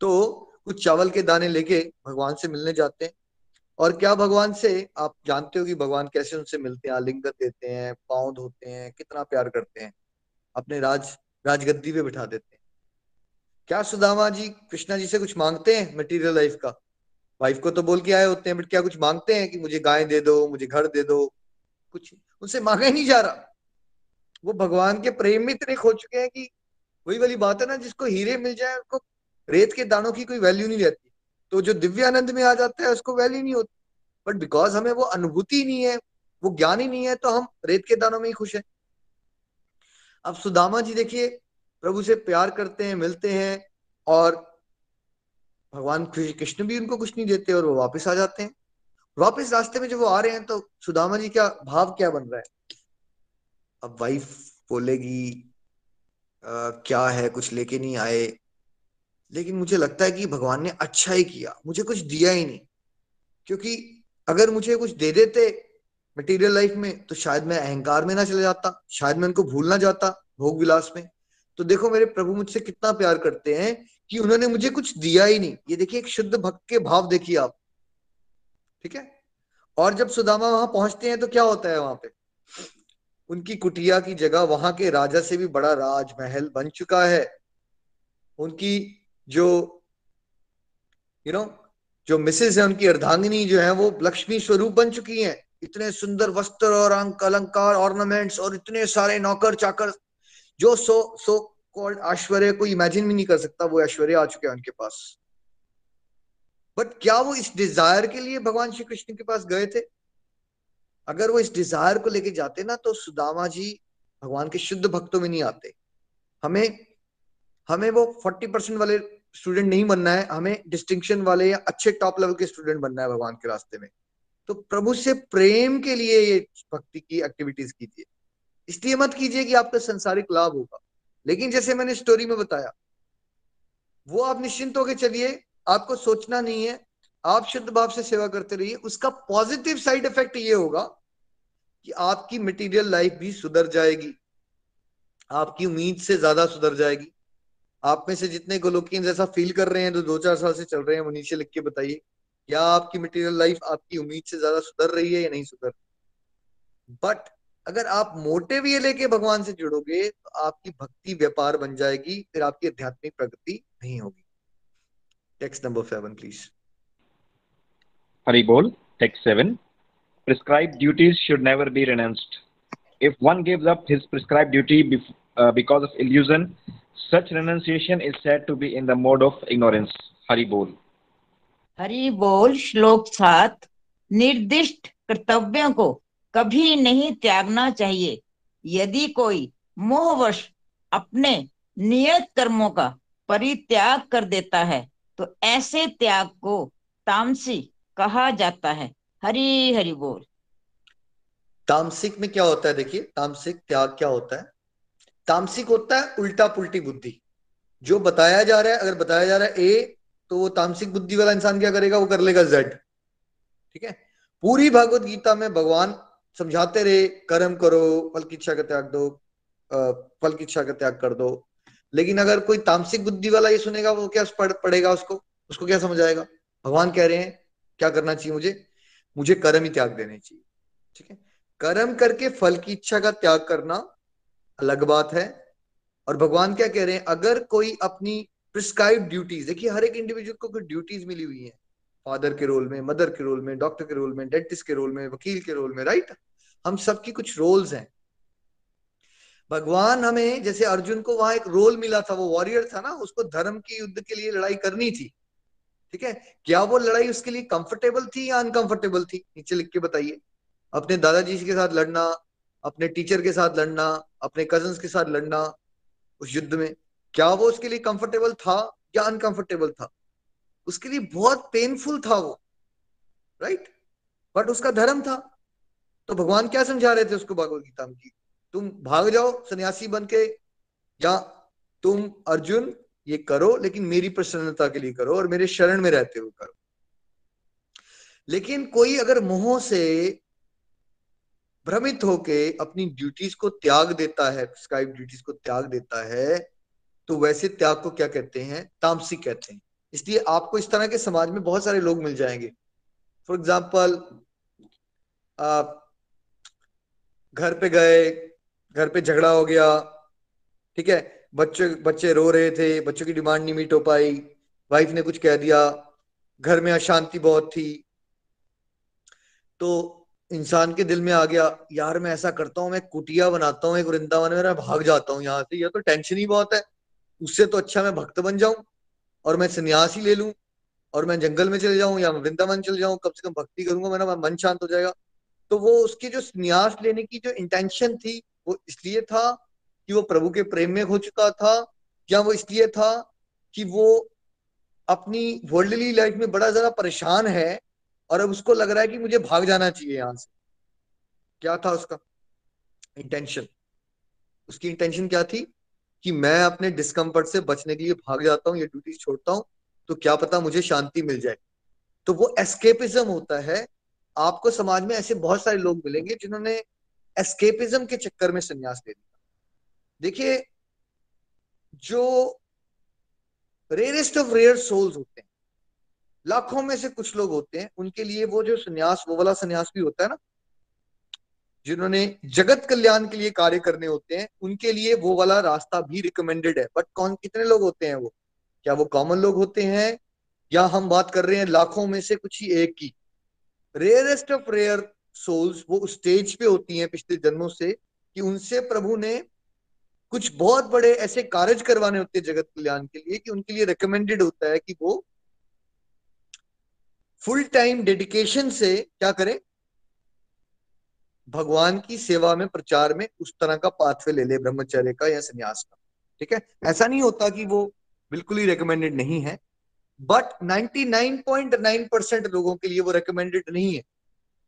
तो कुछ चावल के दाने लेके भगवान से मिलने जाते हैं। और क्या भगवान से? आप जानते हो कि भगवान कैसे उनसे मिलते हैं? आलिंगन देते हैं, पाँव धोते हैं, कितना प्यार करते हैं। अपने राज, राजगद्दी पे बिठा देते हैं। क्या सुदामा जी, कृष्णा जी से कुछ मांगते हैं मटेरियल लाइफ का? वाइफ को तो बोल के आए होते हैं, बट, क्या कुछ मांगते हैं कि मुझे गाय दे दो, मुझे घर दे दो? कुछ उनसे मांगा ही नहीं जा रहा। वो भगवान के प्रेम में इतने खो चुके हैं कि वही वाली बात है ना, जिसको हीरे मिल जाए, उसको रेत के दानों की कोई वैल्यू नहीं रहती। तो जो दिव्य आनंद में आ जाता है, उसको वैल्यू नहीं होती। बट बिकॉज़ हमें वो अनुभूति नहीं है, वो ज्ञान ही नहीं है तो हम रेत के दानों में ही खुश है। अब सुदामा जी देखिए, प्रभु से प्यार करते हैं, मिलते हैं और भगवान कृष्ण भी उनको कुछ नहीं देते और वो वापस आ जाते हैं। वापस रास्ते में जब वो आ रहे हैं तो सुदामा जी का भाव क्या बन रहा है? अब वाइफ बोलेगी क्या है? कुछ लेके नहीं आए। लेकिन मुझे लगता है कि भगवान ने अच्छा ही किया। मुझे कुछ दिया ही नहीं। क्योंकि अगर मुझे कुछ दे देते मटेरियल लाइफ में तो शायद मैं अहंकार में ना चले जाता। शायद मैं उनको भूल ना जाता भोग विलास में। तो देखो मेरे प्रभु मुझसे कितना प्यार करते हैं। कि उन्होंने मुझे कुछ दिया ही नहीं। ये देखिए एक शुद्ध भक्त के भाव देखिए आप। ठीक है? और जब सुदामा वहाँ पहुँचते हैं तो क्या होता है वहाँ पे? उनकी कुटिया की जगह वहाँ के राजा से भी बड़ा राजमहल बन चुका है। उनकी जो यू you नो know, जो मिसेज है उनकी अर्धांगिनी जो है वो लक्ष्मी स्वरूप बन चुकी हैं। इतने सुंदर वस्त्र और अंक अलंकार ऑर्नामेंट्स और इतने सारे नौकर चाकर जो सो सो कॉल्ड ऐश्वर्य को इमेजिन भी नहीं कर सकता, वो ऐश्वर्य आ चुके हैं उनके पास। बट क्या वो इस डिज़ायर के लिए भगवान श्री कृष्ण के पास गए थे? अगर वो इस डिज़ायर को लेके जाते ना तो सुदामा जी भगवान के शुद्ध भक्तों में नहीं आते। हमें हमें वो फोर्टी परसेंट वाले स्टूडेंट नहीं बनना है, हमें डिस्टिंक्शन वाले या अच्छे टॉप लेवल के स्टूडेंट बनना है भगवान के रास्ते में। तो प्रभु से प्रेम के लिए ये भक्ति की एक्टिविटीज़ कीजिए। इसलिए मत कीजिए कि आपका संसारिक लाभ होगा। लेकिन जैसे मैंने स्टोरी में बताया, वो आप निश्चिंत होकर चलिए, आपको सोचना नहीं है, आप शुद्ध भाव से सेवा करते रहिए, उसका पॉजिटिव साइड इफ़ेक्ट ये होगा कि आपकी मटेरियल लाइफ भी सुधर जाएगी, आपकी उम्मीद से ज़्यादा सुधर जाएगी। आप में से जितने गोलोकियन जैसा फील कर रहे हैं तो दो चार साल से चल रहे हैं, वो नीचे लिख के बताइए क्या आपकी मटेरियल लाइफ आपकी उम्मीद से ज़्यादा सुधर रही है या नहीं सुधर बट अगर आप मोटे भी लेके भगवान से जुड़ोगे तो आपकी भक्ति व्यापार बन जाएगी फिर आपकी आध्यात्मिक प्रगति नहीं होगी। टेक्स्ट नंबर सेवन प्लीज़ हरी बोल text seven prescribe duties should never be renounced if one gives up his prescribe duty because of illusion such renunciation is said to be in the mode of ignorance हरी बोल. हरी बोल श्लोक सात. निर्दिष्ट कर्तव्यों को कभी नहीं त्यागना चाहिए। यदि कोई मोहवश अपने नियत कर्मों का परित्याग कर देता है तो ऐसे त्याग को तामसी कहा जाता है। हरि हरि बोल। तामसिक में क्या होता है देखिए, तामसिक त्याग क्या होता है? तामसिक होता है उल्टा पुल्टी बुद्धि। जो बताया जा रहा है, अगर बताया जा रहा है ए तो वो तामसिक बुद्धि वाला इंसान क्या करेगा? वो कर लेगा जेड। ठीक है? पूरी भगवत गीता में भगवान समझाते रहे कर्म करो फल की इच्छा का त्याग दो फल की इच्छा का त्याग कर दो। लेकिन अगर कोई तामसिक बुद्धि वाला ये सुनेगा वो क्या पढ़, पढ़ेगा उसको? उसको क्या समझ आएगा? भगवान कह रहे हैं क्या करना चाहिए मुझे? मुझे कर्म ही त्याग देने चाहिए। ठीक है? कर्म करके फल की इच्छा का त्याग करना अलग बात है। और भगवान क्या कह रहे हैं अगर कोई अपनी प्रिस्क्राइब ड्यूटीज़ देखिए हर एक इंडिविजुअल को कोई ड्यूटीज़ मिली हुई है। फादर के रोल में मदर के रोल में डॉक्टर के रोल में डेंटिस्ट के रोल में वकील के रोल में राइट हम सबकी कुछ रोल्स हैं। भगवान हमें, जैसे अर्जुन को वहाँ एक रोल मिला था, वो वॉरियर था ना, उसको धर्म की युद्ध के लिए लड़ाई करनी थी। ठीक है? क्या वो लड़ाई उसके लिए कंफर्टेबल थी या अनकंफर्टेबल थी? नीचे लिख के बताइए। अपने दादाजी के साथ लड़ना, अपने टीचर के साथ लड़ना, अपने कज़न के साथ लड़ना उस युद्ध में, क्या वो उसके लिए कंफर्टेबल था या अनकंफर्टेबल था? उसके लिए बहुत पेनफुल था वो। राइट बट उसका धर्म था। तो भगवान क्या समझा रहे थे उसको भगवत गीता में तुम भाग जाओ, सन्यासी बन के, या तुम अर्जुन, ये करो, लेकिन मेरी प्रसन्नता के लिए करो और मेरे शरण में रहते हुए करो। लेकिन कोई अगर मोह से भ्रमित होके अपनी ड्यूटीज़ को त्याग देता है प्रिस्क्राइब ड्यूटीज़ को त्याग देता है तो वैसे त्याग को क्या कहते हैं? तामसिक कहते हैं। इसलिए आपको इस तरह के समाज में बहुत सारे लोग मिल जाएँगे। फॉर एग्ज़ाम्पल घर पे गए, घर पे झगड़ा हो गया, ठीक है? बच्चे बच्चे रो रहे थे, बच्चों की डिमांड नहीं मीट हो पाई, वाइफ ने कुछ कह दिया, घर में अशांति बहुत थी। तो इंसान के दिल में आ गया, यार मैं ऐसा करता हूँ, मैं कुटिया बनाता हूँ, एक वृंदावन में, मैं भाग जाता हूँ यहाँ से यह तो टेंशन ही बहुत है, उससे तो अच्छा मैं भक्त बन जाऊँ, और मैं संन्यास ही ले लूँ, और मैं जंगल में चले जाऊँ, या वृंदावन चले जाऊँ, कम से कम भक्ति करूँगा, मेरा मन शांत हो जाएगा। तो वो उसकी जो संन्यास लेने की जो इंटेंशन थी, वो इसलिए था कि वो प्रभु के प्रेम में हो चुका था, या वो इसलिए था कि वो अपनी वर्ल्डली लाइफ में बड़ा ज़्यादा परेशान है और अब उसको लग रहा है कि मुझे भाग जाना चाहिए यहाँ से। क्या था उसका इंटेंशन उसकी इंटेंशन क्या थी? कि मैं अपने डिस्कम्फर्ट से बचने के लिए भाग जाता हूँ, ये ड्यूटी छोड़ता हूँ तो क्या पता मुझे शांति मिल जाए। तो वो एस्केपिज्म होता है आपको समाज में ऐसे बहुत सारे लोग मिलेंगे जिन्होंने एस्केपिज्म के चक्कर में संन्यास ले लिया। देखिए, जो रेयरेस्ट ऑफ़ रेयर सोल्स होते हैं, लाखों में से कुछ लोग होते हैं, उनके लिए वो जो संन्यास, वो वाला संन्यास भी होता है ना, जिन्होंने जगत कल्याण के लिए कार्य करने होते हैं, उनके लिए वो वाला रास्ता भी रिकमेंडेड है। बट कौन, कितने लोग होते हैं वो? क्या वो कॉमन लोग होते हैं? या हम बात कर रहे हैं लाखों में से कुछ ही एक की? रेयरेस्ट ऑफ़ रेयर सोल्स वो उस स्टेज पे होती हैं पिछले जन्मों से कि उनसे प्रभु ने कुछ बहुत बड़े ऐसे कार्य करवाने होते हैं जगत कल्याण के लिए कि उनके लिए रिकमेंडेड होता है कि वो फुल टाइम डेडिकेशन से क्या करें? भगवान की सेवा में, प्रचार में उस तरह का पाथवे ले ले, ब्रह्मचर्य का या संन्यास का। ठीक है? ऐसा नहीं होता कि वो बिल्कुल ही रिकमेंडेड नहीं है। बट 99.9 परसेंट लोगों के लिए वो रिकमेंडेड नहीं है।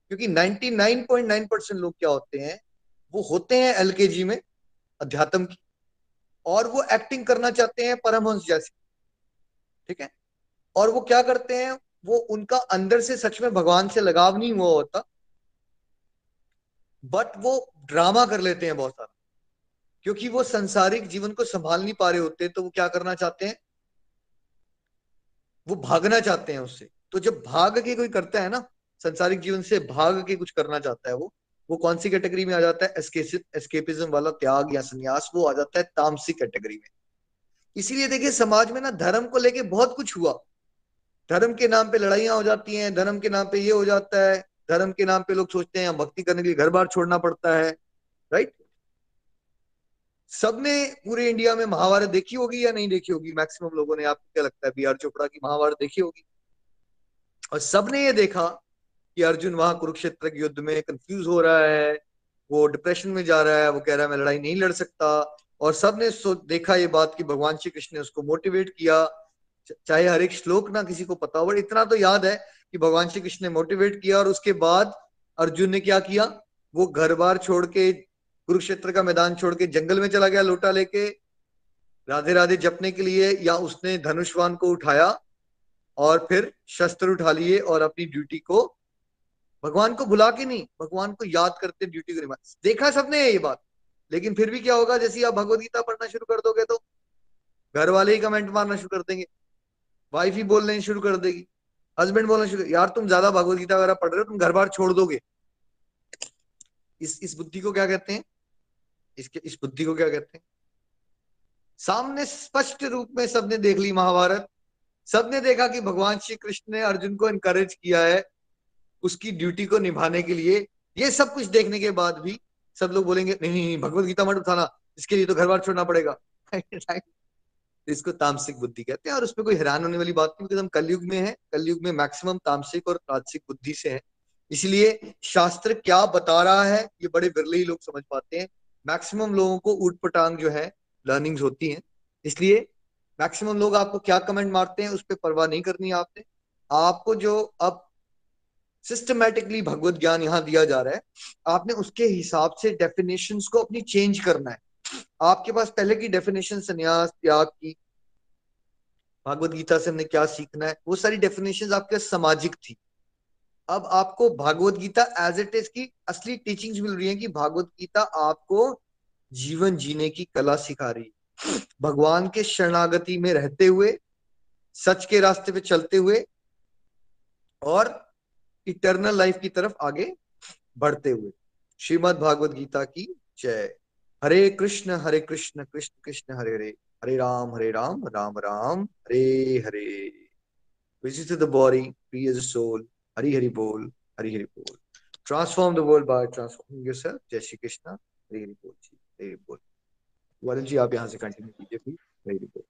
क्योंकि 99.9 परसेंट लोग क्या होते हैं? वो होते हैं एल में, अध्यात्म की। और वो एक्टिंग करना चाहते हैं परमहंस जैसे। ठीक है? और वो क्या करते हैं? वो उनका अंदर से सच में भगवान से लगाव नहीं हुआ होता। बट वो ड्रामा कर लेते हैं बहुत सारा। क्योंकि वो संसारिक जीवन को संभाल नहीं पा रहे होते तो वो क्या करना चाहते हैं? वो भागना चाहते हैं उससे। तो जब भाग के कोई करता है ना, संसारिक जीवन से भाग के कुछ करना चाहता है वो वो कौन सी कैटेगरी में आ जाता है? एस्केपिज्म वाला त्याग या संन्यास, वो आ जाता है तामसिक कैटेगरी में। इसीलिए देखिए, समाज में ना धर्म को लेके बहुत कुछ हुआ। धर्म के नाम पे लड़ाइयाँ हो जाती हैं, धर्म के नाम पे ये हो जाता है, धर्म के नाम पे लोग सोचते हैं भक्ति करने के लिए घर बार छोड़ना पड़ता है राइट सबने पूरे इंडिया में महाभारत देखी होगी या नहीं देखी होगी? मैक्सिमम लोगों ने, आपको क्या लगता है? बी आर चोपड़ा की महाभारत देखी होगी? और सबने ये देखा कि अर्जुन वहाँ कुरुक्षेत्र के युद्ध में कंफ्यूज हो रहा है, वो डिप्रेशन में जा रहा है, वो कह रहा है, मैं लड़ाई नहीं लड़ सकता। और सबने देखा ये बात कि भगवान श्री कृष्ण ने उसको मोटिवेट किया। चाहे हर एक श्लोक ना किसी को पता हो, बट इतना तो याद है कि भगवान श्री कृष्ण ने मोटिवेट किया और उसके बाद अर्जुन ने क्या किया? वो घर बार छोड़ के कुरुक्षेत्र का मैदान छोड़ के जंगल में चला गया लोटा लेके, राधे राधे जपने के लिए या उसने धनुष्वान को उठाया और फिर शस्त्र उठा लिए और अपनी ड्यूटी को, भगवान को भुला के नहीं, भगवान को याद करते ड्यूटी को निभा, देखा सबने ये बात, लेकिन फिर भी क्या होगा, जैसे आप भगवदगीता पढ़ना शुरू कर दोगे तो घर वाले ही कमेंट मारना शुरू कर देंगे वाइफ ही बोलने शुरू कर देगी हस्बैंड बोलना शुरू, यार तुम ज़्यादा भगवदगीता वगैरह पढ़ रहे हो, तुम घर बार छोड़ दोगे। इस इस बुद्धि को क्या कहते हैं? इसके, इस बुद्धि को क्या कहते हैं? सामने स्पष्ट रूप में सबने देख ली महाभारत। सबने देखा कि भगवान श्री कृष्ण ने अर्जुन को इनकरेज किया है उसकी ड्यूटी को निभाने के लिए। ये सब कुछ देखने के बाद भी सब लोग बोलेंगे, नहीं नहीं भगवत गीता मठ उठाना, इसके लिए तो घर बार छोड़ना पड़ेगा। (laughs) इसको तामसिक बुद्धि कहते हैं और उसमें कोई हैरान होने वाली बात नहीं हम कलयुग में है। कलयुग में मैक्सिमम तामसिक और तात्सिक बुद्धि से है। इसलिए शास्त्र क्या बता रहा है, ये बड़े बिरले ही लोग समझ पाते हैं। मैक्सिमम लोगों को ऊट पटांग जो है लर्निंग्स होती हैं। इसलिए मैक्सिमम लोग आपको क्या कमेंट मारते हैं, उस पर परवाह नहीं करनी आपने। आपको जो अब सिस्टमेटिकली भगवत ज्ञान यहाँ दिया जा रहा है, आपने उसके हिसाब से डेफिनेशंस को अपनी चेंज करना है। आपके पास पहले की डेफिनेशन संन्यास, त्याग की, भागवत गीता से हमने क्या सीखना है, वो सारी डेफिनेशन आपके सामाजिक थी। अब आपको Bhagavad Gita as it is की असली टीचिंग्स मिल रही है कि भागवत गीता आपको जीवन जीने की कला सिखा रही है। भगवान के शरणागति में रहते हुए, सच के रास्ते पे चलते हुए और इटर्नल लाइफ की तरफ़ आगे बढ़ते हुए। श्रीमद भागवत गीता की जय। हरे कृष्ण हरे कृष्ण कृष्ण कृष्ण, हरे हरे हरे राम हरे राम राम राम, हरे हरे। Body, free as a soul hari hari bol hari hari bol transform the world by transforming yourself jai shri krishna hari hari bol ji hari bol वारुण जी आप यहाँ से कंटिन्यू कीजिए प्लीज़ हरी बोल।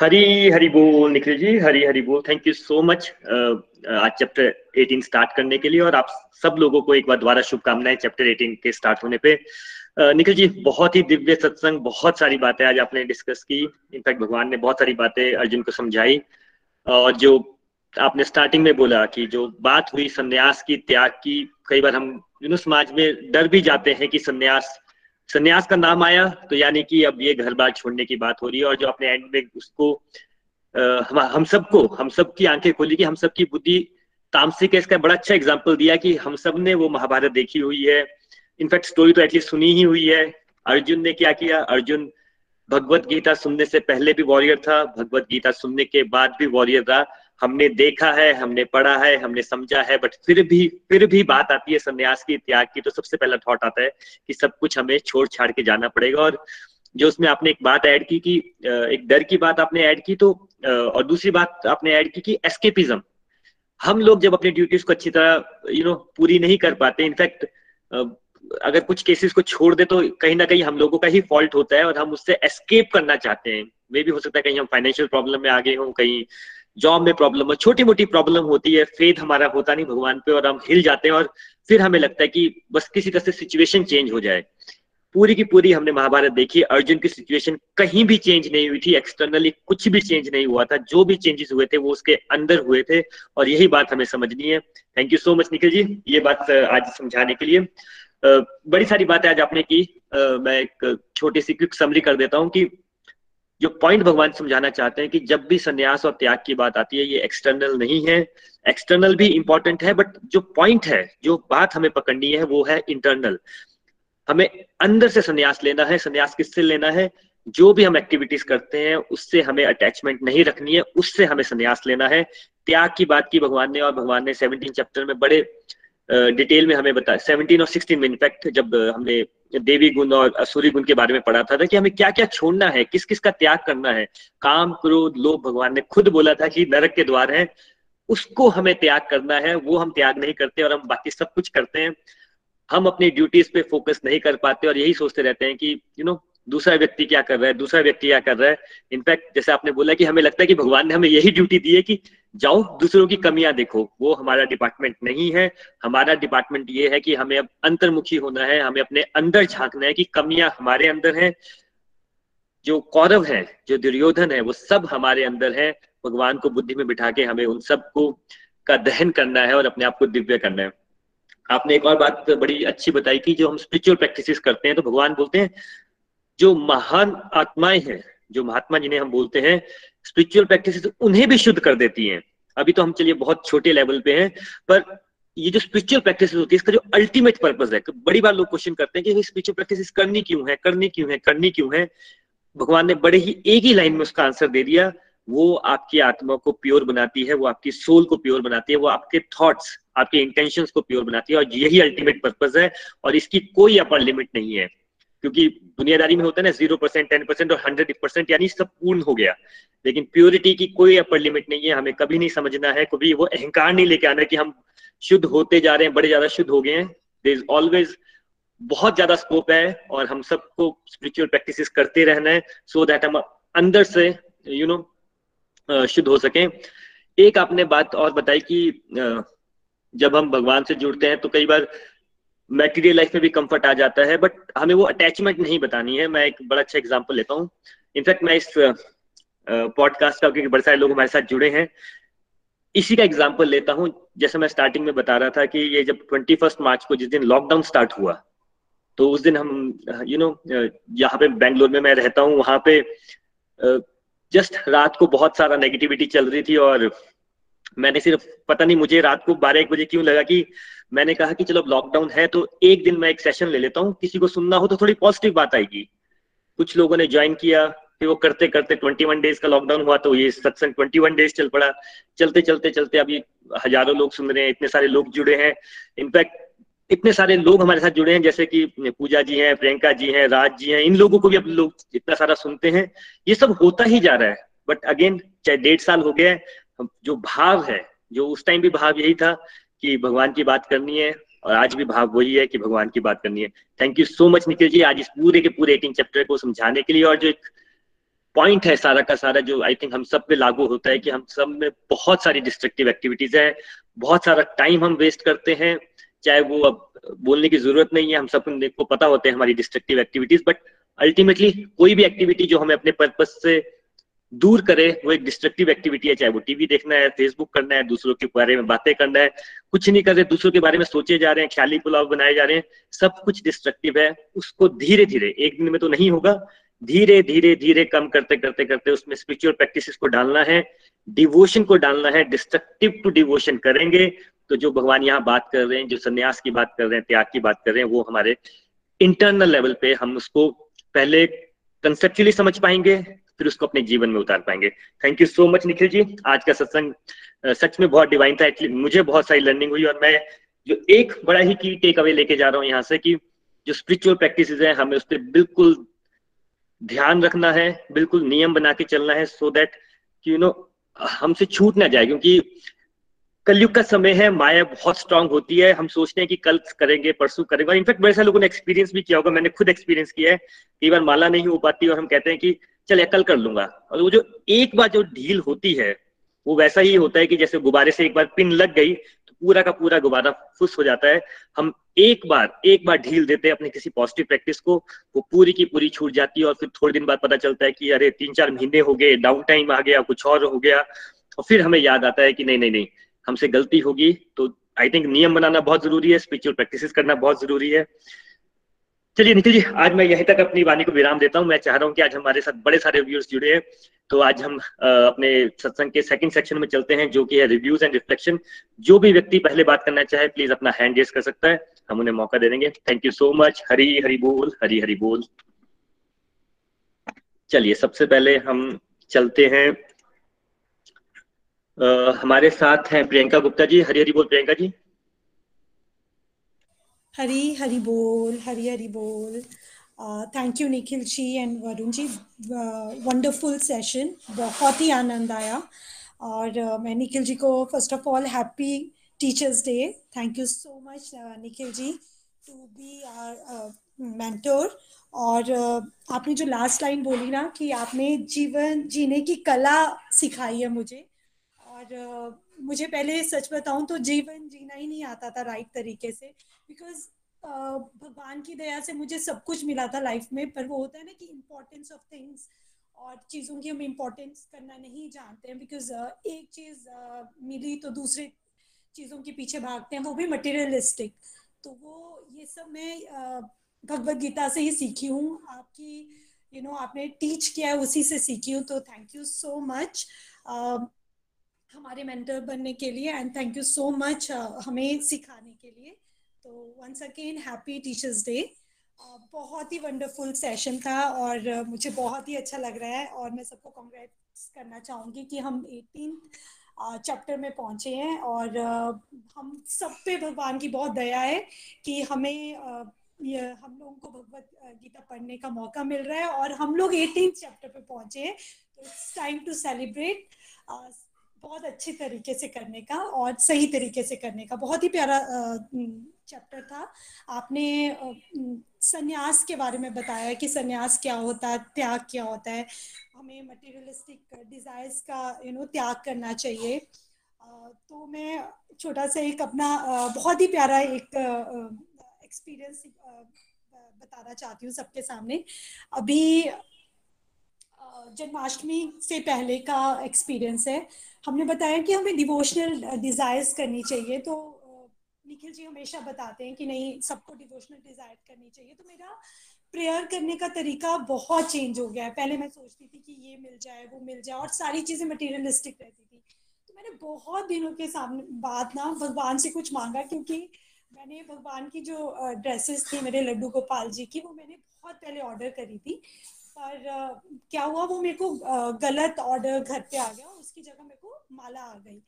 हरी हरी बोल निखिल जी हरी हरी बोल। थैंक यू सो मच आज chapter 18 start करने के लिए और आप सब लोगों को एक बार दोबारा शुभकामनाएँ चैप्टर 18 के स्टार्ट होने पे। Uh, निखिल जी बहुत ही दिव्य सत्संग बहुत सारी बातें आज आपने डिस्कस की। इनफैक्ट भगवान ने बहुत सारी बातें अर्जुन को समझाई। और जो आपने स्टार्टिंग में बोला कि जो बात हुई संन्यास की, त्याग की, कई बार हम यू नो समाज में डर भी जाते हैं कि संन्यास संन्यास का नाम आया तो यानी कि अब ये घर बार छोड़ने की बात हो रही है और जो अपने एंड में उसको हम हम सबको, हम सब की आँखें खोली कि हम सब की बुद्धि तामसिक है। इसका बड़ा अच्छा एग्ज़ाम्पल दिया कि हम सबने वो महाभारत देखी हुई है। इनफैक्ट स्टोरी तो एटलीस्ट सुनी ही हुई है। अर्जुन ने क्या किया? अर्जुन भगवत गीता सुनने से पहले भी वॉरियर था, भगवत गीता सुनने के बाद भी वॉरियर रहा। हमने देखा है, हमने पढ़ा है, हमने समझा है बट फिर भी फिर भी बात आती है संन्यास की, त्याग की तो सबसे पहला थॉट आता है कि सब कुछ हमें छोड़ छाड़ के जाना पड़ेगा। और जो उसमें आपने एक बात ऐड की कि एक डर की बात आपने ऐड की तो और दूसरी बात आपने ऐड की कि एस्केपिज्म हम लोग जब अपनी ड्यूटीज़ को अच्छी तरह यू नो पूरी नहीं कर पाते इनफैक्ट अगर कुछ केसेस को छोड़ दे तो कहीं ना कहीं हम लोगों का ही फॉल्ट होता है और हम उससे एस्केप करना चाहते हैं। मे भी हो सकता है कहीं हम फाइनेंशियल प्रॉब्लम में आगे हों, कहीं जॉब में प्रॉब्लम हो। छोटी मोटी प्रॉब्लम होती है फेथ हमारा होता नहीं भगवान पे और हम हिल जाते हैं और फिर हमें लगता है कि बस किसी तरह से सिचुएशन चेंज हो जाए। पूरी की पूरी हमने महाभारत देखी, अर्जुन की सिचुएशन कहीं भी चेंज नहीं हुई थी एक्सटर्नली कुछ भी चेंज नहीं हुआ था। जो भी चेंजेस हुए थे, वो उसके अंदर हुए थे और यही बात हमें समझनी है। Thank you so much Nikhil ji. ये बात आज समझाने के लिए। बड़ी सारी बातें आज आपने की। मैं एक छोटी सी क्विक समरी कर देता हूँ कि जो पॉइंट भगवान समझाना चाहते हैं कि जब भी संन्यास और त्याग की बात आती है, ये एक्सटर्नल नहीं है। एक्सटर्नल भी इंपॉर्टेंट है बट जो पॉइंट है, जो बात हमें पकड़नी है, वो है इंटरनल हमें अंदर से संन्यास लेना है, संन्यास किससे लेना है? जो भी हम एक्टिविटीज़ करते हैं, उससे हमें अटैचमेंट नहीं रखनी है, उससे हमें संन्यास लेना है। त्याग की बात की भगवान ने, और भगवान ने सेवनटीन चैप्टर में बड़े डिटेल में हमें बताया। सेवनटीन और सिक्सटीन में इनफैक्ट जब हमने देवी गुण और असुरी गुण के बारे में पढ़ा था, था कि हमें क्या क्या छोड़ना है किस किस का त्याग करना है। काम क्रोध लोभ भगवान ने खुद बोला था कि नरक के द्वार है उसको हमें त्याग करना है वो हम त्याग नहीं करते और हम बाकी सब कुछ करते हैं। हम अपनी ड्यूटीज़ पे फोकस नहीं कर पाते और यही सोचते रहते हैं कि यू नो दूसरा व्यक्ति क्या कर रहा है दूसरा व्यक्ति क्या कर रहा है। इनफैक्ट जैसे आपने बोला कि हमें लगता है कि भगवान ने हमें यही ड्यूटी दी है कि जाओ, दूसरों की कमियाँ देखो। वो हमारा डिपार्टमेंट नहीं है। हमारा डिपार्टमेंट ये है कि हमें अब अंतर्मुखी होना है, हमें अपने अंदर झांकना है कि कमियाँ हमारे अंदर हैं। जो कौरव है, जो दुर्योधन है, वो सब हमारे अंदर है। भगवान को बुद्धि में बिठा के हमें उन सबको का दहन करना है और अपने आप को दिव्य करना है। आपने एक और बात बड़ी अच्छी बताई कि जो हम स्पिरिचुअल प्रैक्टिसेस करते हैं तो भगवान बोलते हैं, जो महान आत्माएँ हैं, जो महात्मा जिन्हें हम बोलते हैं स्पिरिचुअल प्रैक्टिस उन्हें भी शुद्ध कर देती हैं। अभी तो हम चलिए बहुत छोटे लेवल पे हैं, पर ये जो स्पिरिचुअल प्रैक्टिस होती है, इसका जो अल्टीमेट पर्पज है, बड़ी बार लोग क्वेश्चन करते हैं कि स्पिरिचुअल प्रैक्टिस करनी क्यों है, करनी क्यों है, करनी क्यों है? भगवान ने बड़े ही एक ही लाइन में उसका आंसर दे दिया, वो आपकी आत्मा को प्योर बनाती है, वो आपकी सोल को प्योर बनाती है, वो आपके थॉट्स आपके इंटेंशन को प्योर बनाती है और यही अल्टीमेट पर्पज है और इसकी कोई अपर लिमिट नहीं है। क्योंकि दुनियादारी में होता है ना ज़ीरो परसेंट टेन परसेंट और हंड्रेड परसेंट यानी सब पूर्ण हो गया। लेकिन प्योरिटी की कोई अपर लिमिट नहीं है हमें कभी नहीं समझना है कभी वो अहंकार नहीं लेके आना कि हम शुद्ध होते जा रहे हैं बड़े ज़्यादा शुद्ध हो गए हैं। देर इज़ ऑलवेज बहुत ज़्यादा स्कोप है और हम सबको स्पिरिचुअल प्रैक्टिस करते रहना है सो दैट हम अंदर से यू you नो know, शुद्ध हो सके। एक आपने बात और बताई कि जब हम भगवान से जुड़ते हैं तो कई बार मेटीरियल लाइफ में भी कंफर्ट आ जाता है बट हमें वो अटैचमेंट नहीं बतानी है। मैं एक बड़ा अच्छा एग्ज़ाम्पल लेता हूँ। इनफैक्ट मैं इस पॉडकास्ट का, क्योंकि बड़े सारे लोग हमारे साथ जुड़े हैं। इसी का एग्ज़ाम्पल लेता हूँ, जैसे मैं स्टार्टिंग में बता रहा था कि ये जब ट्वेंटी फ़र्स्ट मार्च को जिस दिन लॉकडाउन स्टार्ट हुआ तो उस दिन हम यू नो यहाँ पे बेंगलोर में मैं रहता हूँ, वहाँ पे जस्ट रात को बहुत सारा नेगेटिविटी चल रही थी और मैंने सिर्फ़, पता नहीं मुझे रात को बारह एक बजे क्यों लगा कि मैंने कहा कि चलो लॉकडाउन है तो एक दिन मैं एक सेशन ले लेता हूँ। किसी को सुनना हो तो थोड़ी पॉजिटिव बात आएगी। कुछ लोगों ने ज्वाइन किया फिर वो करते करते ट्वेंटी वन डेज़ का लॉकडाउन हुआ तो ये सत्संग ट्वेंटी वन डेज़ चल पड़ा। चलते चलते चलते अभी हज़ारों लोग सुन रहे हैं, इतने सारे लोग जुड़े हैं। इनफैक्ट इतने सारे लोग हमारे साथ जुड़े हैं, जैसे कि पूजा जी हैं, प्रियंका जी हैं, राज जी हैं, इन लोगों को भी अब लोग इतना सारा सुनते हैं। ये सब होता ही जा रहा है। बट अगेन चाहे डेढ़ साल हो गया जो भाव है, जो उस टाइम भी भाव यही था कि भगवान की बात करनी है, और आज भी भाव वही है कि भगवान की बात करनी है। Thank you so much Nikhil ji. आज इस पूरे के पूरे एटीन चैप्टर को समझाने के लिए और जो एक पॉइंट है सारा का सारा जो आई थिंक हम सब पे लागू होता है कि हम सब में बहुत सारी डिस्ट्रक्टिव एक्टिविटीज़ है, बहुत सारा टाइम हम वेस्ट करते हैं, चाहे वो अब बोलने की ज़रूरत नहीं है, हम सबको पता होते हैं हमारी डिस्ट्रक्टिव एक्टिविटीज़ बट अल्टीमेटली कोई भी एक्टिविटी जो हमें अपने पर्पज से दूर करे, वो एक डिस्ट्रक्टिव एक्टिविटी है, चाहे वो टीवी देखना है फेसबुक करना है, दूसरों के बारे में बातें करना है, कुछ नहीं कर रहे, दूसरों के बारे में सोचे जा रहे हैं, ख्याली पुलाव बनाए जा रहे हैं, सब कुछ डिस्ट्रक्टिव है, उसको धीरे धीरे एक दिन में तो नहीं होगा धीरे धीरे धीरे कम करते करते करते उसमें स्पिरिचुअल प्रैक्टिस को डालना है डिवोशन को डालना है डिस्ट्रक्टिव टू डिवोशन करेंगे तो जो भगवान यहाँ बात कर रहे हैं, जो संन्यास की बात कर रहे हैं, त्याग की बात कर रहे हैं, वो हमारे इंटरनल लेवल पे हम उसको पहले कंसेप्चुअली समझ पाएँगे, फिर उसको अपने जीवन में उतार पाएँगे। Thank you so much Nikhil ji. आज का सत्संग सच में बहुत डिवाइन था एक्चुअली मुझे बहुत सारी लर्निंग हुई और मैं जो एक बड़ा ही की टेक अवे लेके जा रहा हूँ यहाँ से कि जो स्पिरिचुअल प्रैक्टिस है, हमें उस पर बिल्कुल ध्यान रखना है, बिल्कुल नियम बना के चलना है सो दैट यू नो हमसे छूट ना जाए, क्योंकि कलयुग का समय है, माया बहुत स्ट्रांग होती है, हम सोचते हैं कि कल करेंगे, परसों करेंगे, और इनफैक्ट बड़े सारे लोगों ने एक्सपीरियंस भी किया होगा, मैंने खुद एक्सपीरियंस किया है, कई बार माला नहीं हो पाती और हम कहते हैं कि, चल कल कर लूँगा। और वो जो एक बार जो ढील होती है, वो वैसा ही होता है कि जैसे गुब्बारे से एक बार पिन लग गई पूरा का पूरा गुब्बारा फुस हो जाता है। हम एक बार एक बार ढील देते हैं अपने किसी पॉजिटिव प्रैक्टिस को, वो पूरी की पूरी छूट जाती है और फिर थोड़े दिन बाद पता चलता है कि अरे तीन चार महीने हो गए डाउन टाइम आ गया, कुछ और हो गया। और फिर हमें याद आता है कि नहीं नहीं नहीं, हमसे गलती होगी। तो आई थिंक नियम बनाना बहुत ज़रूरी है स्पिरिचुअल प्रैक्टिस करना बहुत ज़रूरी है। चलिए निखिल जी आज मैं यहीं तक अपनी वाणी को विराम देता हूँ। मैं चाह रहा हूँ कि आज हमारे साथ बड़े सारे व्यूअर्स जुड़े हैं। तो आज हम अपने सत्संग के सेकंड सेक्शन में चलते हैं जो कि है रिव्यूज़ एंड रिफ्लेक्शन जो भी व्यक्ति पहले बात करना चाहे प्लीज़ अपना हैंड रेस कर सकता है। हम उन्हें मौका दे देंगे। Thank you so much Hari Hari बोल हरी हरी बोल। चलिए सबसे पहले हम चलते हैं। आ, हमारे साथ हैं प्रियंका गुप्ता जी। हरी हरी बोल प्रियंका जी। हरी हरी बोल हरी हरी बोल thank you Nikhil ji and Varun ji wonderful session बहुत ही आनंद आया और uh, मैं निखिल जी को first of all happy teachers day thank you so much Nikhil ji to be our mentor और uh, आपने जो लास्ट लाइन बोली ना कि आपने जीवन जीने की कला सिखाई है मुझे। और uh, मुझे पहले सच बताऊँ तो जीवन जीना ही नहीं आता था राइट तरीके से बिकॉज़ भगवान की दया से मुझे सब कुछ मिला था लाइफ में पर वो होता है ना कि इम्पोर्टेंस ऑफ़ थिंग्स और चीज़ों की हम इम्पोर्टेंस करना नहीं जानते हैं बिकॉज़ एक चीज़ मिली तो दूसरे चीज़ों के पीछे भागते हैं वो भी मटेरियलिस्टिक तो वो ये सब मैं भगवत गीता से ही सीखी हूँ। आपकी यू you नो know, आपने टीच किया है उसी से सीखी हूँ तो थैंक यू सो मच हमारे मेंटर बनने के लिए and thank you so much हमें सिखाने के लिए। तो once again happy teachers day बहुत ही वंडरफुल सेशन था और uh, मुझे बहुत ही अच्छा लग रहा है और मैं सबको कॉन्ग्रेट्स करना चाहूँगी कि हम एटीन चैप्टर uh, में पहुँचे हैं और uh, हम सब पे भगवान की बहुत दया है कि हमें हम लोगों को भगवत गीता पढ़ने का मौका मिल रहा है और हम लोग एटीन चैप्टर पे पहुँचे हैं। तो इट्स टाइम टू सेलिब्रेट बहुत अच्छी तरीके से करने का और सही तरीके से करने का। बहुत ही प्यारा चैप्टर था। आपने सन्यास के बारे में बताया कि सन्यास क्या होता है, त्याग क्या होता है। हमें मटेरियलिस्टिक डिजायर्स का यू नो त्याग करना चाहिए। तो मैं छोटा सा एक अपना बहुत ही प्यारा एक एक्सपीरियंस बताना चाहती हूँ सबके सामने। अभी जन्माष्टमी से पहले का एक्सपीरियंस है। हमने बताया कि हमें डिवोशनल डिज़ायर्स करनी चाहिए तो निखिल जी हमेशा बताते हैं कि नहीं, सबको डिवोशनल डिज़ायर करनी चाहिए। तो मेरा प्रेयर करने का तरीका बहुत चेंज हो गया है। पहले मैं सोचती थी कि ये मिल जाए, वो मिल जाए, और सारी चीज़ें मटेरियलिस्टिक रहती थी। तो मैंने बहुत दिनों के सामने बाद ना भगवान से कुछ मांगा, क्योंकि मैंने भगवान की जो ड्रेसेस थी, मेरे लड्डू गोपाल जी की, वो मैंने बहुत पहले ऑर्डर करी थी। पर क्या हुआ, वो मेरे को गलत ऑर्डर घर पे आ गया उसकी जगह मेरे को माला आ गई।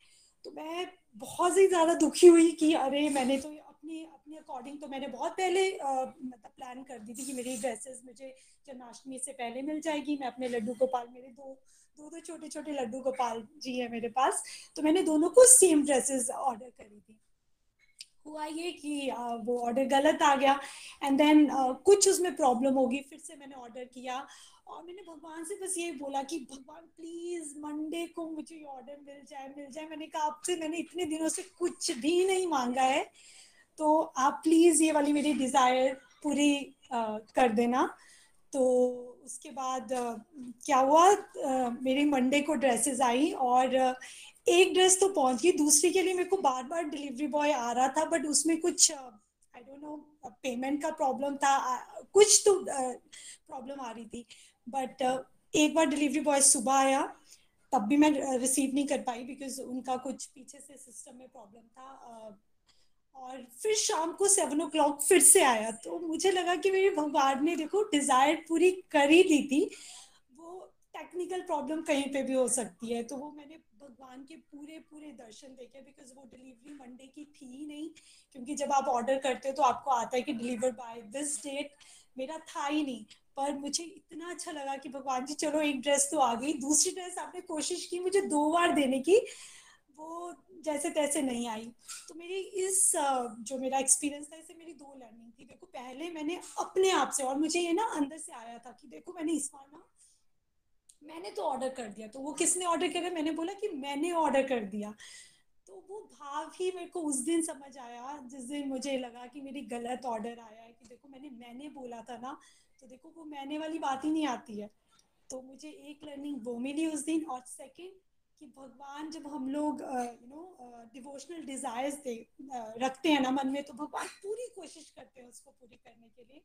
तो मैं बहुत ही ज़्यादा दुखी हुई कि अरे, मैंने तो अपनी, अपने अकॉर्डिंग तो मैंने बहुत पहले मतलब प्लान कर दी थी कि मेरी ड्रेसेस मुझे जन्माष्टमी से पहले मिल जाएगी। मैं अपने लड्डू गोपाल, मेरे दो दो दो छोटे छोटे लड्डू गोपाल जी है मेरे पास। तो मैंने दोनों को सेम ड्रेसेस ऑर्डर करी थी। हुआ ये कि वो ऑर्डर गलत आ गया। एंड देन कुछ उसमें प्रॉब्लम होगी, फिर से मैंने ऑर्डर किया। और मैंने भगवान से बस ये बोला कि, भगवान प्लीज़ मंडे को मुझे ये ऑर्डर मिल जाए मिल जाए। मैंने कहा, आपसे मैंने इतने दिनों से कुछ भी नहीं मांगा है। तो आप प्लीज़ ये वाली मेरी डिज़ायर पूरी कर देना। तो उसके बाद क्या हुआ? मेरी मंडे को ड्रेसेस आई और एक ड्रेस तो पहुँच गई। दूसरी के लिए मेरे को बार बार डिलीवरी बॉय आ रहा था बट उसमें कुछ आई डोंट नो पेमेंट का प्रॉब्लम था। कुछ तो प्रॉब्लम आ रही थी। बट एक बार डिलीवरी बॉय सुबह आया, तब भी मैं रिसीव नहीं कर पाई बिकॉज़ उनका कुछ पीछे से सिस्टम में प्रॉब्लम था। और फिर शाम को सेवन ओ क्लॉक फिर से आया। तो मुझे लगा कि मेरे भगवान ने देखो डिज़ायर पूरी कर ही दी थी। वो टेक्निकल प्रॉब्लम कहीं पे भी हो सकती है। तो वो मैंने भगवान के पूरे पूरे दर्शन देखे बिकॉज़ वो डिलीवरी मंडे की थी ही नहीं, क्योंकि जब आप ऑर्डर करते हो तो आपको आता है कि डिलीवर बाय दिस डेट मेरा था ही नहीं। पर मुझे इतना अच्छा लगा कि भगवान जी, चलो एक ड्रेस तो आ गई। दूसरी ड्रेस आपने कोशिश की मुझे दो बार देने की, वो जैसे तैसे नहीं आई। तो मेरी इस जो मेरा एक्सपीरियंस था इसे मेरी दो लर्निंग थी। देखो, पहले मैंने अपने आप से, और मुझे ये ना अंदर से आया था कि देखो, मैंने इस बार ना मैंने तो ऑर्डर कर दिया। तो वो किसने ऑर्डर किया मैंने बोला कि मैंने ऑर्डर कर दिया। तो वो भाव ही मेरे को उस दिन समझ आया, जिस दिन मुझे लगा कि मेरी गलत ऑर्डर आया है, कि देखो मैंने मैंने बोला था ना तो देखो वो मैंने वाली बात ही नहीं आती है। तो मुझे एक लर्निंग वो मिली उस दिन, और सेकंड कि भगवान जब हम लोग यू नो डिवोशनल डिजायर्स रखते हैं ना मन में तो भगवान पूरी कोशिश करते हैं उसको पूरी करने के लिए।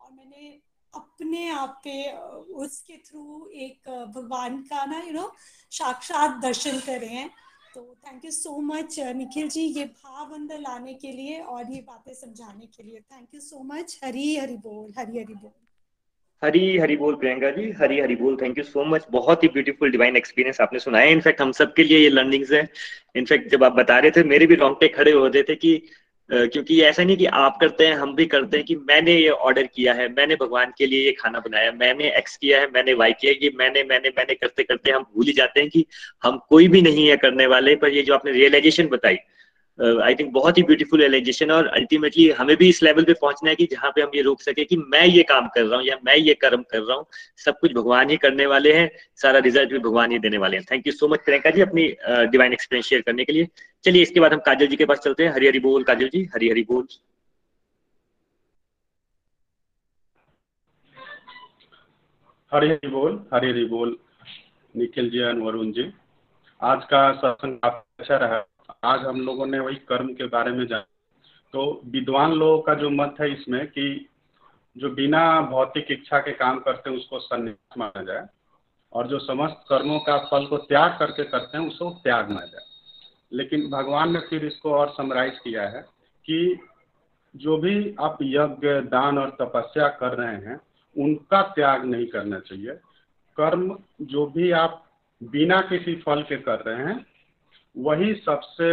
और मैंने अपने आप पे उसके थ्रू एक भगवान का ना यू नो साक्षात दर्शन करे। हैं तो thank you so much Nikhil ji, ये भाव अंदर लाने के लिए और ये बातें समझाने के लिए। Thank you so much Hari Hari बोल, हरी हरी बोल। हरी हरी बोल, प्रियंका जी। हरी हरी बोल। थैंक यू सो मच बहुत ही ब्यूटीफुल डिवाइन एक्सपीरियंस आपने सुनाया। इनफैक्ट हम सबके लिए ये लर्निंग्स है। इनफैक्ट जब आप बता रहे थे, मेरे भी रोंगटे खड़े हो रहे थे कि क्योंकि ऐसा नहीं कि आप करते हैं, हम भी करते हैं कि मैंने ये ऑर्डर किया है, मैंने भगवान के लिए ये खाना बनाया, मैंने एक्स किया है, मैंने वाई किया ये मैंने मैंने मैंने करते करते हम भूल ही जाते हैं कि हम कोई भी नहीं है करने वाले, पर ये जो आपने रियलाइजेशन बताई आई थिंक बहुत ही ब्यूटीफुल रियलाइजेशन और अल्टीमेटली हमें भी इस लेवल पे पहुँचना है कि जहाँ पे हम ये रोक सके कि मैं ये काम कर रहा हूँ या मैं ये कर्म कर रहा हूँ। सब कुछ भगवान ही करने वाले हैं, सारा रिज़ल्ट भी भगवान ही देने वाले हैं। Thank you so much Priyanka ji, अपनी डिवाइन एक्सपीरियंस शेयर करने के लिए। चलिए, इसके बाद हम काजल जी के पास चलते हैं। हरी हरी बोल, काजल जी, हरी हरी बोल। हरी हरी बोल, हरी हरी बोल, निखिल जी और वरुण जी। आज का सत्संग काफ़ी अच्छा रहा। आज हम लोगों ने वही कर्म के बारे में जाना तो विद्वान लोगों का जो मत है इसमें कि जो बिना भौतिक इच्छा के काम करते हैं, उसको संन्यास माना जाए और जो समस्त कर्मों का फल को त्याग करके करते हैं, उसको त्याग माना जाए। लेकिन भगवान ने फिर इसको और समराइज किया है कि जो भी आप यज्ञ, दान और तपस्या कर रहे हैं, उनका त्याग नहीं करना चाहिए। कर्म जो भी आप बिना किसी फल के कर रहे हैं वही सबसे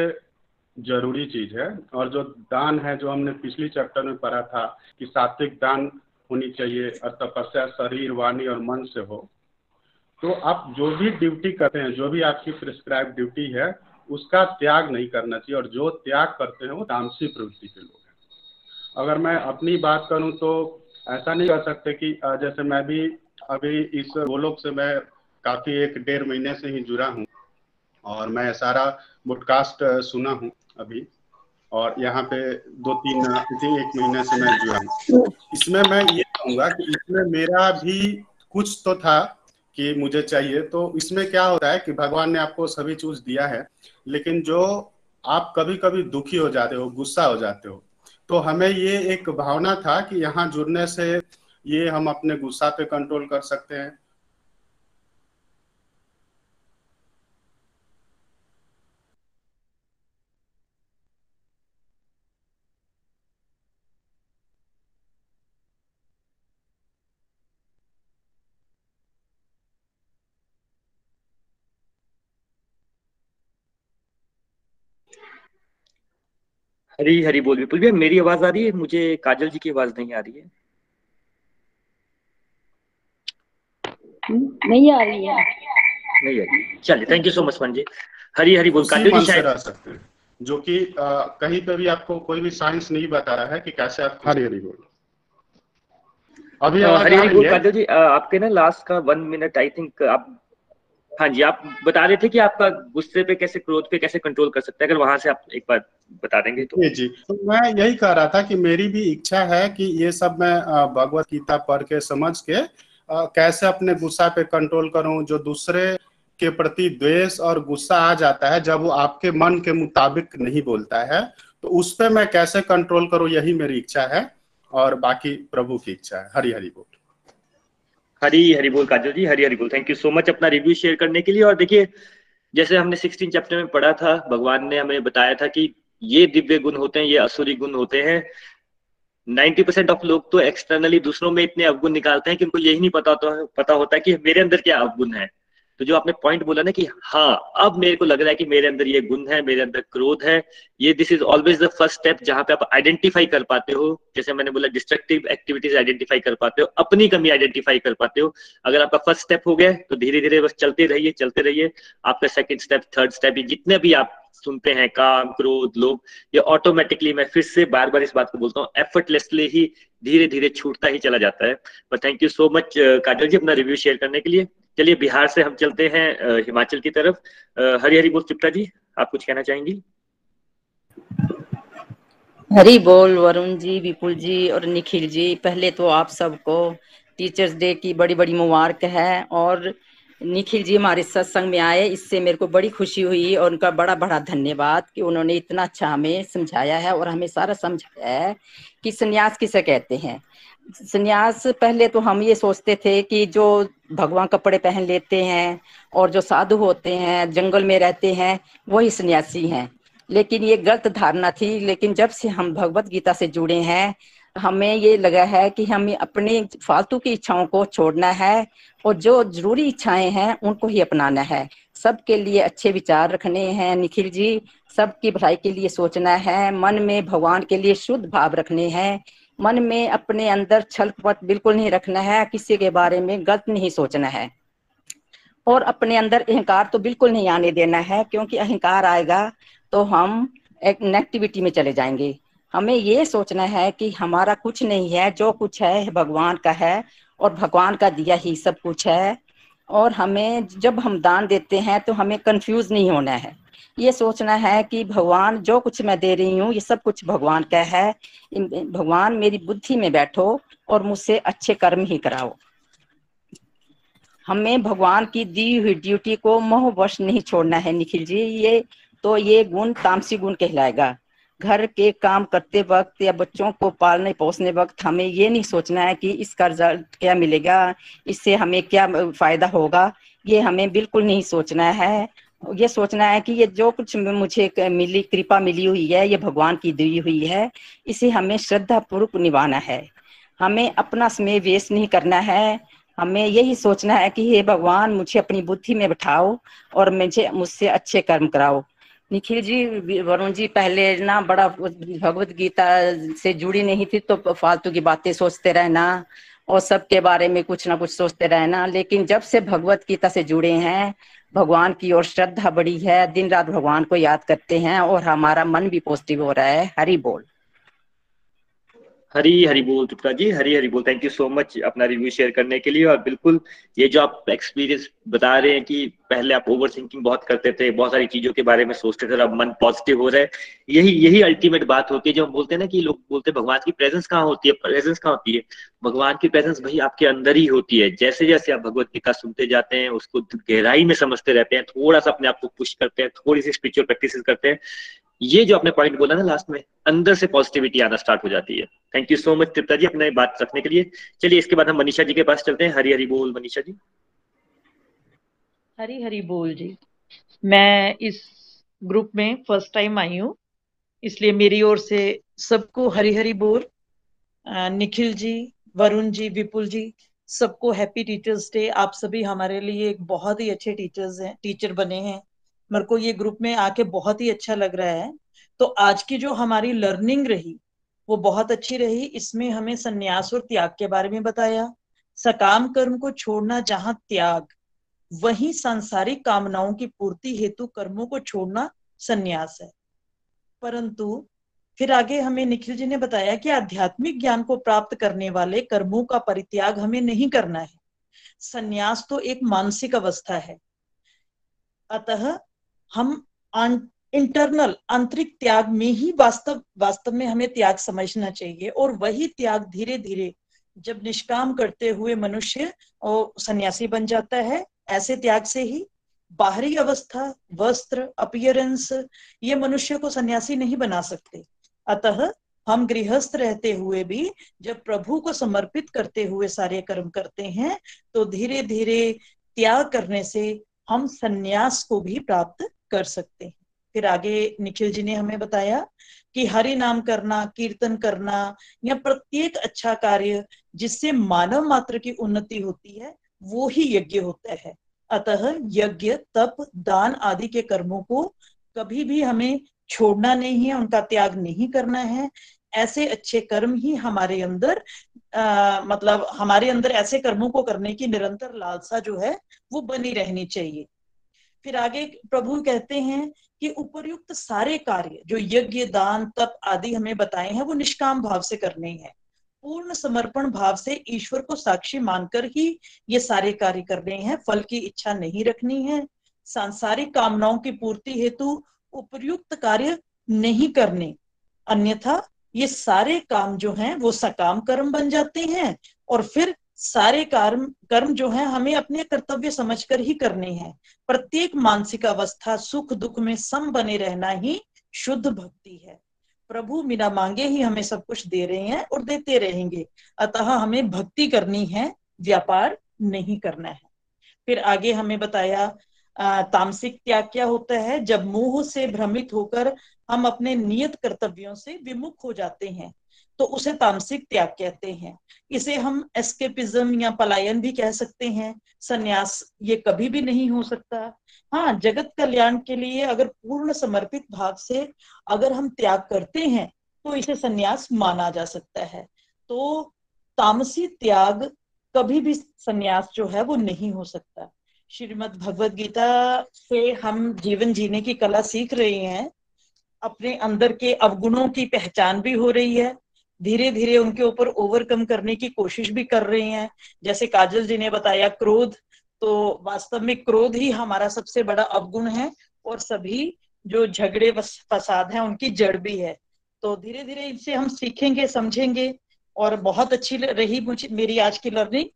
ज़रूरी चीज़ है। और जो दान है, जो हमने पिछली चैप्टर में पढ़ा था कि सात्विक दान होनी चाहिए, और तपस्या शरीर, वाणी और मन से हो। तो आप जो भी ड्यूटी करते हैं, जो भी आपकी प्रिस्क्राइब ड्यूटी है, उसका त्याग नहीं करना चाहिए। और जो त्याग करते हैं, वो तामसी प्रवृत्ति के लोग हैं। अगर मैं अपनी बात करूँ तो ऐसा नहीं कर सकते कि जैसे मैं भी अभी इस गोलोक से मैं काफ़ी एक डेढ़ महीने से ही जुड़ा हूँ। और मैं सारा ब्रॉडकास्ट सुना हूँ अभी। और यहाँ पे दो तीन एक महीने से मैं जुड़ा हूँ। इसमें मैं ये कहूँगा कि इसमें मेरा भी कुछ तो था कि मुझे चाहिए। तो इसमें क्या होता है कि भगवान ने आपको सभी चूज़ दिया है, लेकिन जो आप कभी कभी दुखी हो जाते हो, गुस्सा हो जाते हो तो हमें ये एक भावना था कि यहाँ जुड़ने से ये हम अपने गुस्सा पे कंट्रोल कर सकते हैं। हरी हरी बोल विपुल भैया मेरी आवाज़ आ रही है? मुझे काजल जी की आवाज़ नहीं आ रही है। नहीं आ रही है। नहीं आ रही। चलिए थैंक यू सो मच जी हरी हरी बोल काजल जी शायद सकते हैं जो कि कहीं पे भी आपको कोई भी साइंस नहीं बता रहा है कि कैसे आप हरी हरी बोल। अभी हरी हरी बोल काजल जी आपके ना लास्ट का वन मिनट आई थिंक आप हाँ जी, आप बता रहे थे कि आपका गुस्से पे कैसे, क्रोध पे कैसे कंट्रोल कर सकते हैं? अगर वहाँ से आप एक बार बता देंगे तो। जी जी। तो मैं यही कह रहा था कि मेरी भी इच्छा है कि ये सब मैं भगवत गीता पढ़ के, समझ के कैसे अपने गुस्सा पे कंट्रोल करूँ, जो दूसरे के प्रति द्वेष और गुस्सा आ जाता है, जब वो आपके मन के मुताबिक नहीं बोलता है तो उस पर मैं कैसे कंट्रोल करूँ, यही मेरी इच्छा है, और बाकी प्रभु की इच्छा है। हरी हरी बोल। हरी हरी बोल काजल जी, हरी हरी बोल। थैंक यू सो मच अपना रिव्यू शेयर करने के लिए। और देखिए, जैसे हमने सिक्सटीन चैप्टर में पढ़ा था, भगवान ने हमें बताया था कि ये दिव्य गुण होते हैं, ये असुरी गुण होते हैं। नाइन्टी परसेंट ऑफ़ लोग तो एक्सटर्नली दूसरों में इतने अवगुण निकालते हैं कि उनको यही नहीं पता होता पता होता है कि मेरे अंदर क्या अवगुण है। तो जो आपने पॉइंट बोला ना कि हाँ अब मेरे को लग रहा है कि मेरे अंदर ये गुण है, मेरे अंदर क्रोध है, ये this is always the first step जहाँ पे आप आइडेंटिफाई कर पाते हो। जैसे मैंने बोला डिस्ट्रक्टिव एक्टिविटीज़ आइडेंटिफाई कर पाते हो, अपनी कमी आइडेंटिफाई कर पाते हो। अगर आपका फ़र्स्ट स्टेप हो गया तो धीरे धीरे बस चलते रहिए चलते रहिए। आपका सेकेंड स्टेप थर्ड स्टेप जितने भी आप सुनते हैं, काम, क्रोध लोग ये ऑटोमेटिकली मैं फिर से बार बार इस बात को बोलता हूँ एफर्टलेसली ही धीरे धीरे छूटता ही चला जाता है। पर thank you so much Kajal ji, अपना रिव्यू शेयर करने के लिए। चलिए, बिहार से हम चलते हैं हिमाचल की तरफ़। हरी हरी बोल, चिप्टा जी, आप कुछ कहना चाहेंगी? हरी बोल, वरुण जी, विपुल जी और निखिल जी। पहले तो आप सबको टीचर्स डे की बड़ी बड़ी मुबारक है और निखिल जी हमारे सत्संग में आए। इससे मेरे को बड़ी खुशी हुई और उनका बड़ा बड़ा धन्यवाद कि उन्होंने इतना अच्छा हमें समझाया है और हमें सारा समझाया है कि संन्यास किसे कहते हैं। संन्यास पहले तो हम ये सोचते थे कि जो भगवान कपड़े पहन लेते हैं और जो साधु होते हैं, जंगल में रहते हैं, वही सन्यासी हैं। लेकिन ये गलत धारणा थी। लेकिन जब से हम भगवत गीता से जुड़े हैं, हमें ये लगा है कि हमें अपनी फालतू की इच्छाओं को छोड़ना है और जो ज़रूरी इच्छाएँ हैं, उनको ही अपनाना है। सबके लिए अच्छे विचार रखने हैं, निखिल जी। सबकी भलाई के लिए सोचना है। मन में भगवान के लिए शुद्ध भाव रखने हैं। मन में अपने अंदर छल कपट बिल्कुल नहीं रखना है, किसी के बारे में गलत नहीं सोचना है। और अपने अंदर अहंकार तो बिल्कुल नहीं आने देना है, क्योंकि अहंकार आएगा तो हम एक नेगेटिविटी में चले जाएँगे। हमें ये सोचना है कि हमारा कुछ नहीं है, जो कुछ है, भगवान का है, और भगवान का दिया ही सब कुछ है। और हमें जब हम दान देते हैं तो हमें कंफ्यूज नहीं होना है। ये सोचना है कि भगवान जो कुछ मैं दे रही हूँ, ये सब कुछ भगवान का है। भगवान मेरी बुद्धि में बैठो और मुझसे अच्छे कर्म ही कराओ। हमें भगवान की दी हुई ड्यूटी को मोहवश नहीं छोड़ना है, निखिल जी। ये तो ये गुण तामसी गुण कहलाएगा। घर के काम करते वक्त या बच्चों को पालने पोसने वक्त हमें ये नहीं सोचना है कि इसका रिज़ल्ट क्या मिलेगा, इससे हमें क्या फ़ायदा होगा। ये हमें बिल्कुल नहीं सोचना है। ये सोचना है कि ये जो कुछ मुझे मिली, कृपा मिली हुई है, ये भगवान की दी हुई है, इसे हमें श्रद्धा पूर्वक निभाना है। हमें अपना समय वेस्ट नहीं करना है। हमें यही सोचना है कि हे भगवान, मुझे अपनी बुद्धि में बैठाओ और मुझे, मुझसे अच्छे कर्म कराओ। निखिल जी वरुण जी, पहले ना बड़ा भगवत गीता से जुड़ी नहीं थी तो फालतू की बातें सोचते रहना और सबके बारे में कुछ ना कुछ सोचते रहना। लेकिन जब से भगवत गीता से जुड़े हैं भगवान की ओर श्रद्धा बड़ी है। दिन रात भगवान को याद करते हैं और हमारा मन भी पॉजिटिव हो रहा है। हरी बोल। हरी हरी बोल तुप्ता जी, हरी हरी बोल। थैंक यू सो मच अपना रिव्यू शेयर करने के लिए। और बिल्कुल, ये जो आप एक्सपीरियंस बता रहे हैं कि पहले आप ओवर थिंकिंग बहुत करते थे, बहुत सारी चीज़ों के बारे में सोचते थे, अब मन पॉजिटिव हो रहा है। यही यही अल्टीमेट बात होती है जो हम बोलते हैं ना कि लोग बोलते हैं, भगवान की प्रेजेंस कहाँ होती है? प्रेजेंस कहाँ होती है? भगवान की प्रेजेंस भाई आपके अंदर ही होती है। जैसे जैसे आप भगवत गीता सुनते जाते हैं, उसको गहराई में समझते रहते हैं, थोड़ा सा अपने आप को पुश करते हैं, थोड़ी सी स्पिरिचुअल प्रैक्टिस करते हैं। ये जो आपने पॉइंट बोला ना लास्ट में, अंदर से पॉजिटिविटी आना स्टार्ट हो जाती है। Thank you so much Tripta ji, अपने बात रखने के लिए। चलिए, इसके बाद हम मनीषा जी के पास चलते हैं। हरी हरी बोल, मनीषा जी। हरी हरी बोल जी। मैं इस ग्रुप में फ़र्स्ट टाइम आई हूँ। इसलिए मेरी ओर से सबको हरी हरी बोल। निखिल जी, वरुण जी, विपुल जी, सबको हैप्पी टीचर्स डे आप सभी हमारे लिए एक बहुत ही अच्छे टीचर्स हैं टीचर बने हैं। मेरे को ये ग्रुप में आके बहुत ही अच्छा लग रहा है। तो आज की जो हमारी लर्निंग रही, वो बहुत अच्छी रही। इसमें हमें संन्यास और त्याग के बारे में बताया। सकाम कर्म को छोड़ना जहाँ त्याग, वही सांसारिक कामनाओं की पूर्ति हेतु कर्मों को छोड़ना संन्यास है। परंतु फिर आगे हमें निखिल जी ने बताया कि आध्यात्मिक ज्ञान को प्राप्त करने वाले कर्मों का परित्याग हमें नहीं करना है। संन्यास तो एक मानसिक अवस्था है। अतः हम इंटरनल आंतरिक त्याग में ही वास्तव वास्तव में हमें त्याग समझना चाहिए और वही त्याग धीरे धीरे जब निष्काम करते हुए मनुष्य और सन्यासी बन जाता है, ऐसे त्याग से ही बाहरी अवस्था, वस्त्र अपियरेंस ये मनुष्य को सन्यासी नहीं बना सकते। अतः हम गृहस्थ रहते हुए भी जब प्रभु को समर्पित करते हुए सारे कर्म करते हैं तो धीरे धीरे त्याग करने से हम सन्यास को भी प्राप्त कर सकते हैं। फिर आगे निखिल जी ने हमें बताया कि हरि नाम करना कीर्तन करना या प्रत्येक अच्छा कार्य जिससे मानव मात्र की उन्नति होती है वो ही यज्ञ होता है। अतः यज्ञ तप दान आदि के कर्मों को कभी भी हमें छोड़ना नहीं है उनका त्याग नहीं करना है। ऐसे अच्छे कर्म ही हमारे अंदर आ, मतलब हमारे अंदर ऐसे कर्मों को करने की निरंतर लालसा जो है वो बनी रहनी चाहिए। फिर आगे प्रभु कहते हैं कि उपरयुक्त सारे कार्य जो यज्ञ, दान, तप आदि हमें बताए हैं, वो निष्काम भाव से करने हैं। पूर्ण समर्पण भाव से ईश्वर को साक्षी मानकर ही ये सारे कार्य करने हैं। फल की इच्छा नहीं रखनी है। सांसारिक कामनाओं की पूर्ति हेतु उपयुक्त कार्य नहीं करने। अन्यथा ये सारे काम जो हैं, वो सकाम कर्म बन जाते हैं और फिर सारे कर्म कर्म जो है, हमें अपने कर्तव्य समझकर ही करने हैं। प्रत्येक मानसिक अवस्था सुख, दुख में सम बने रहना ही शुद्ध भक्ति है। प्रभु बिना मांगे ही हमें सब कुछ दे रहे हैं और देते रहेंगे। अतः हमें भक्ति करनी है, व्यापार नहीं करना है। फिर आगे हमें बताया तामसिक त्याग क्या होता है? जब मोह से भ्रमित होकर हम अपने नियत कर्तव्यों से विमुख हो जाते हैं तो उसे तामसिक त्याग कहते हैं। इसे हम एस्केपिज्म या पलायन भी कह सकते हैं। सन्यास ये कभी भी नहीं हो सकता। हाँ जगत कल्याण के लिए अगर पूर्ण समर्पित भाव से अगर हम त्याग करते हैं तो इसे संन्यास माना जा सकता है। तो तामसी त्याग कभी भी सन्यास जो है वो नहीं हो सकता। श्रीमद भगवत गीता से हम जीवन जीने की कला सीख रहे हैं। अपने अंदर के अवगुणों की पहचान भी हो रही है। धीरे धीरे उनके ऊपर ओवरकम करने की कोशिश भी कर रहे हैं। जैसे काजल जी ने बताया क्रोध तो वास्तव में क्रोध ही हमारा सबसे बड़ा अवगुण है और सभी जो झगड़े फसाद हैं, उनकी जड़ भी है। तो धीरे धीरे इनसे हम सीखेंगे, समझेंगे और बहुत अच्छी रही मुझे, मेरी आज की लर्निंग।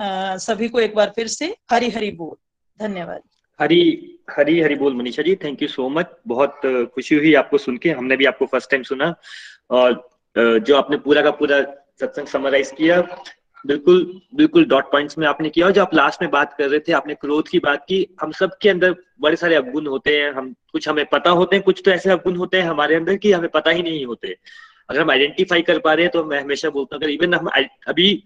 सभी को एक बार फिर से हरी हरी बोल। धन्यवाद। हरी हरी हरी बोल, Manisha ji thank you so much बहुत खुशी हुई आपको सुन के हमने भी आपको फ़र्स्ट टाइम सुना। और जो आपने पूरा का पूरा सत्संग समराइज किया, बिल्कुल बिल्कुल डॉट पॉइंट्स में आपने किया। और जो आप लास्ट में बात कर रहे थे, आपने क्रोध की बात की, हम सब के अंदर बड़े सारे अवगुण होते हैं। हम, कुछ हमें पता होते हैं, कुछ तो ऐसे अवगुण होते हैं हमारे अंदर कि हमें पता ही नहीं होते। अगर हम आइडेंटिफाई कर पा रहे हैं तो मैं हमेशा बोलता हूँ, अगर इवन हम, अभी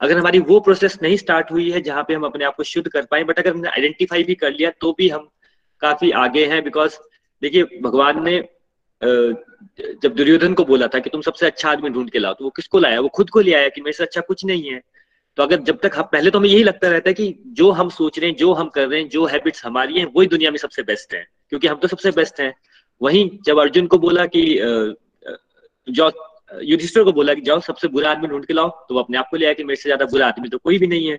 अगर हमारी वो प्रोसेस नहीं स्टार्ट हुई है जहाँ पे हम अपने आप को शुद्ध कर पाए बट अगर हमने आइडेंटिफाई भी कर लिया तो भी हम काफ़ी आगे हैं बिकॉज़ देखिए, भगवान ने जब दुर्योधन को बोला था कि तुम सबसे अच्छा आदमी ढूंढ के लाओ तो वो किसको लाया? वो खुद को ले आया कि मेरे से अच्छा कुछ नहीं है। तो अगर जब तक हम, पहले तो हमें यही लगता रहता है कि जो हम सोच रहे हैं, जो हम कर रहे हैं, जो हैबिट्स हमारी हैं, वही दुनिया में सबसे बेस्ट है, क्योंकि हम तो सबसे बेस्ट हैं। वहीं जब अर्जुन को बोला कि जो युधिष्ठिर को बोला कि जाओ, सबसे बुरा आदमी ढूंढ के लाओ तो वो अपने आप को ले आया कि मेरे से ज़्यादा बुरा आदमी तो कोई भी नहीं है।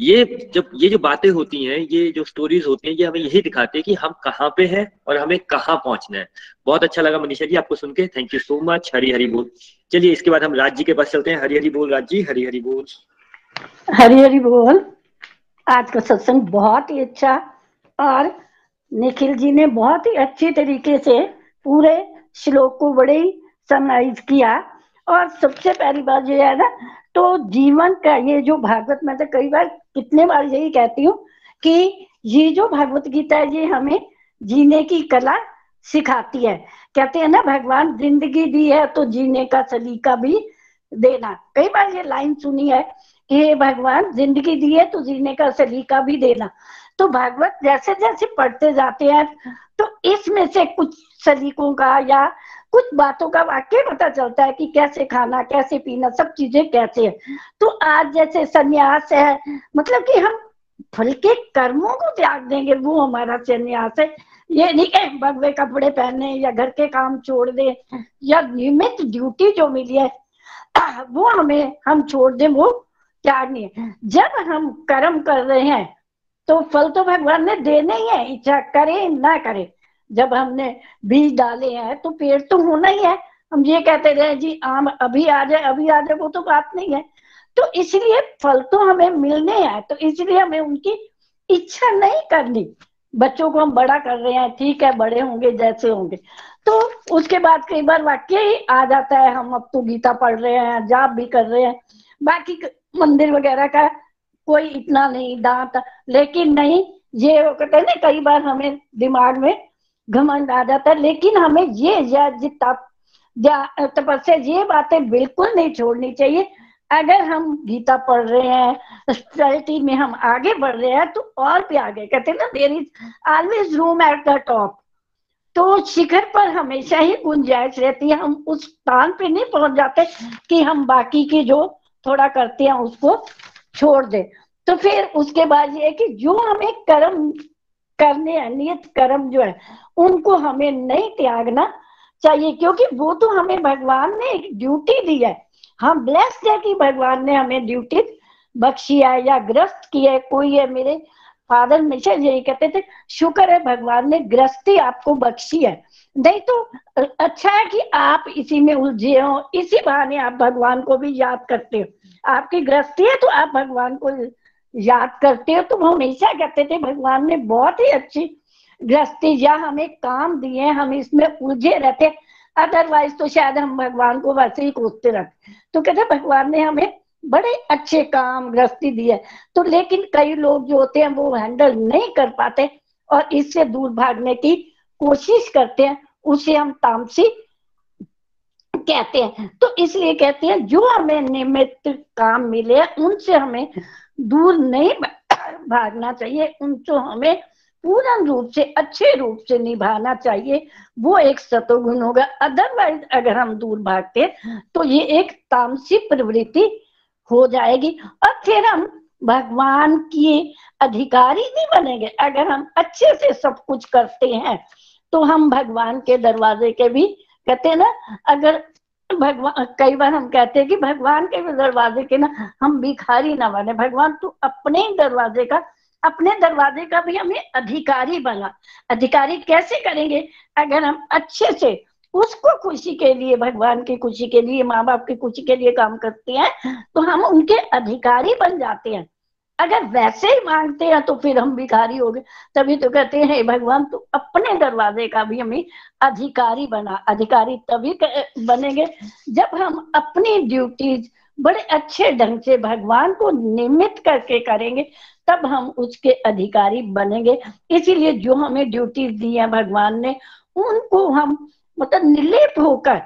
ये जब, ये जो बातें होती हैं, ये जो स्टोरीज होती हैं, ये हमें यही दिखाते हैं कि हम कहाँ पे हैं और हमें कहाँ पहुँचना है। बहुत अच्छा लगा मनीषा जी आपको सुन के। Thank you so much Hari Hari बोल। चलिए, इसके बाद हम राज जी के पास चलते हैं। हरी हरी बोल राज जी हरी हरी बोल। हरी हरी बोल, आज का सत्संग बहुत ही अच्छा और निखिल जी ने बहुत ही अच्छी तरीके से पूरे श्लोक को बड़े ही समराइज किया। और सबसे पहली बात ये है ना तो जीवन का ये जो भागवत में तो कई बार कितने बार यही कहती हूँ कि ये जो भागवत गीता है, ये हमें जीने की कला सिखाती है। कहते हैं ना, भगवान ज़िंदगी दी है तो जीने का सलीका भी देना। कई बार ये लाइन सुनी है कि भगवान, ज़िंदगी दी है तो जीने का सलीका भी देना। तो भागवत जैसे जैसे पढ़ते जाते हैं तो इसमें से कुछ सलीकों का या कुछ बातों का वाक्य पता चलता है कि कैसे खाना, कैसे पीना, सब चीज़ें कैसे है। तो आज जैसे संन्यास है मतलब कि हम फल के कर्मों को त्याग देंगे, वो हमारा संन्यास है। ये नहीं है भगवे कपड़े पहने या घर के काम छोड़ दे, या नियमित ड्यूटी जो मिली है, (clears throat) वो हमें, हम छोड़ दें, वो त्यागनी है। जब हम कर्म कर रहे हैं तो फल तो भगवान ने देने ही है, इच्छा करे, ना करे। जब हमने बीज डाले हैं तो पेड़ तो होना ही है। हम ये कहते रहे, जी, आम अभी आ जाए, अभी आ जाए, वो तो बात नहीं है। तो इसलिए फल तो हमें मिलने हैं तो इसलिए हमें उनकी इच्छा नहीं करनी। बच्चों को हम बड़ा कर रहे हैं, ठीक है, बड़े होंगे, जैसे होंगे। तो उसके बाद कई बार वाक्य ही आ जाता है, हम अब तो गीता पढ़ रहे हैं, जाप भी कर रहे हैं। बाकी मंदिर वगैरह का कोई इतना नहीं, दांत, लेकिन नहीं, ये कहते ना, कई बार हमें दिमाग में घमंड आ जाता है। लेकिन हमें ये तपस्या, ये बातें बिल्कुल नहीं छोड़नी चाहिए। अगर हम गीता पढ़ रहे हैं स्पेशलिटी में हम आगे बढ़ रहे हैं तो और भी आगे। कहते हैं ना there is always room at the top तो शिखर पर हमेशा ही गुंजाइश रहती है। हम उस स्थान पे नहीं पहुँच जाते कि हम बाकी की जो थोड़ा करते हैं, उसको छोड़ दे। तो फिर उसके बाद ये कि जो हमें कर्म करने हैं नियत कर्म जो है, उनको हमें नहीं त्यागना चाहिए, क्योंकि वो तो हमें भगवान ने एक ड्यूटी दी है। हम ब्लेस्ड है कि भगवान ने हमें ड्यूटी बख्शी है या ग्रस्त की है, कोई है मेरे फादर हमेशा यही कहते थे, शुक्र है भगवान ने ग्रस्ती आपको बख्शी है। नहीं तो अच्छा है कि आप इसी में उलझे हो, इसी बहाने आप भगवान को भी याद करते हो। आपकी ग्रस्ती है तो आप भगवान को याद करते हो तो वो हमेशा कहते थे, भगवान ने बहुत ही अच्छी गृहस्थी या हमें काम दिए, हम इसमें उलझे रहते। अदरवाइज़ तो शायद हम भगवान को वैसे ही कोसते रहते। तो कहते, भगवान ने हमें बड़े अच्छे काम, गृहस्थी दी है तो लेकिन कई लोग जो होते हैं, वो हैंडल नहीं कर पाते और इससे दूर भागने की कोशिश करते हैं। उसे हम तामसी कहते हैं। तो इसलिए कहते हैं, जो हमें नियमित काम मिले, उनसे हमें दूर नहीं भागना चाहिए। उनको हमें पूर्ण रूप से, अच्छे रूप से निभाना चाहिए। वो एक सतोगुण होगा। अदरवाइज़ अगर हम दूर भागते तो ये एक तामसी प्रवृत्ति हो जाएगी। और फिर हम भगवान की अधिकारी नहीं बनेंगे। अगर हम अच्छे से सब कुछ करते हैं तो हम भगवान के दरवाजे के भी कहते हैं ना, अगर भगवान, कई बार हम कहते हैं कि भगवान के दरवाजे के ना, हम भिखारी ना बने भगवान, तू अपने दरवाजे का, अपने दरवाजे का भी हमें अधिकारी बना। अधिकारी कैसे करेंगे? अगर हम अच्छे से उसको खुशी के लिए, भगवान की खुशी के लिए, माँ बाप की खुशी के लिए काम करते हैं तो हम उनके अधिकारी बन जाते हैं। अगर वैसे ही मांगते हैं तो फिर हम भिखारी हो गए। तभी तो कहते हैं, "हे भगवान, तू अपने दरवाजे का भी हमें अधिकारी बना, अधिकारी तभी बनेंगे जब हम अपनी ड्यूटीज़ बड़े अच्छे ढंग से भगवान को निमित करके करेंगे, तब हम उसके अधिकारी बनेंगे। इसीलिए जो हमें ड्यूटीज़ दी है भगवान ने, उनको हम मतलब निर्लिप होकर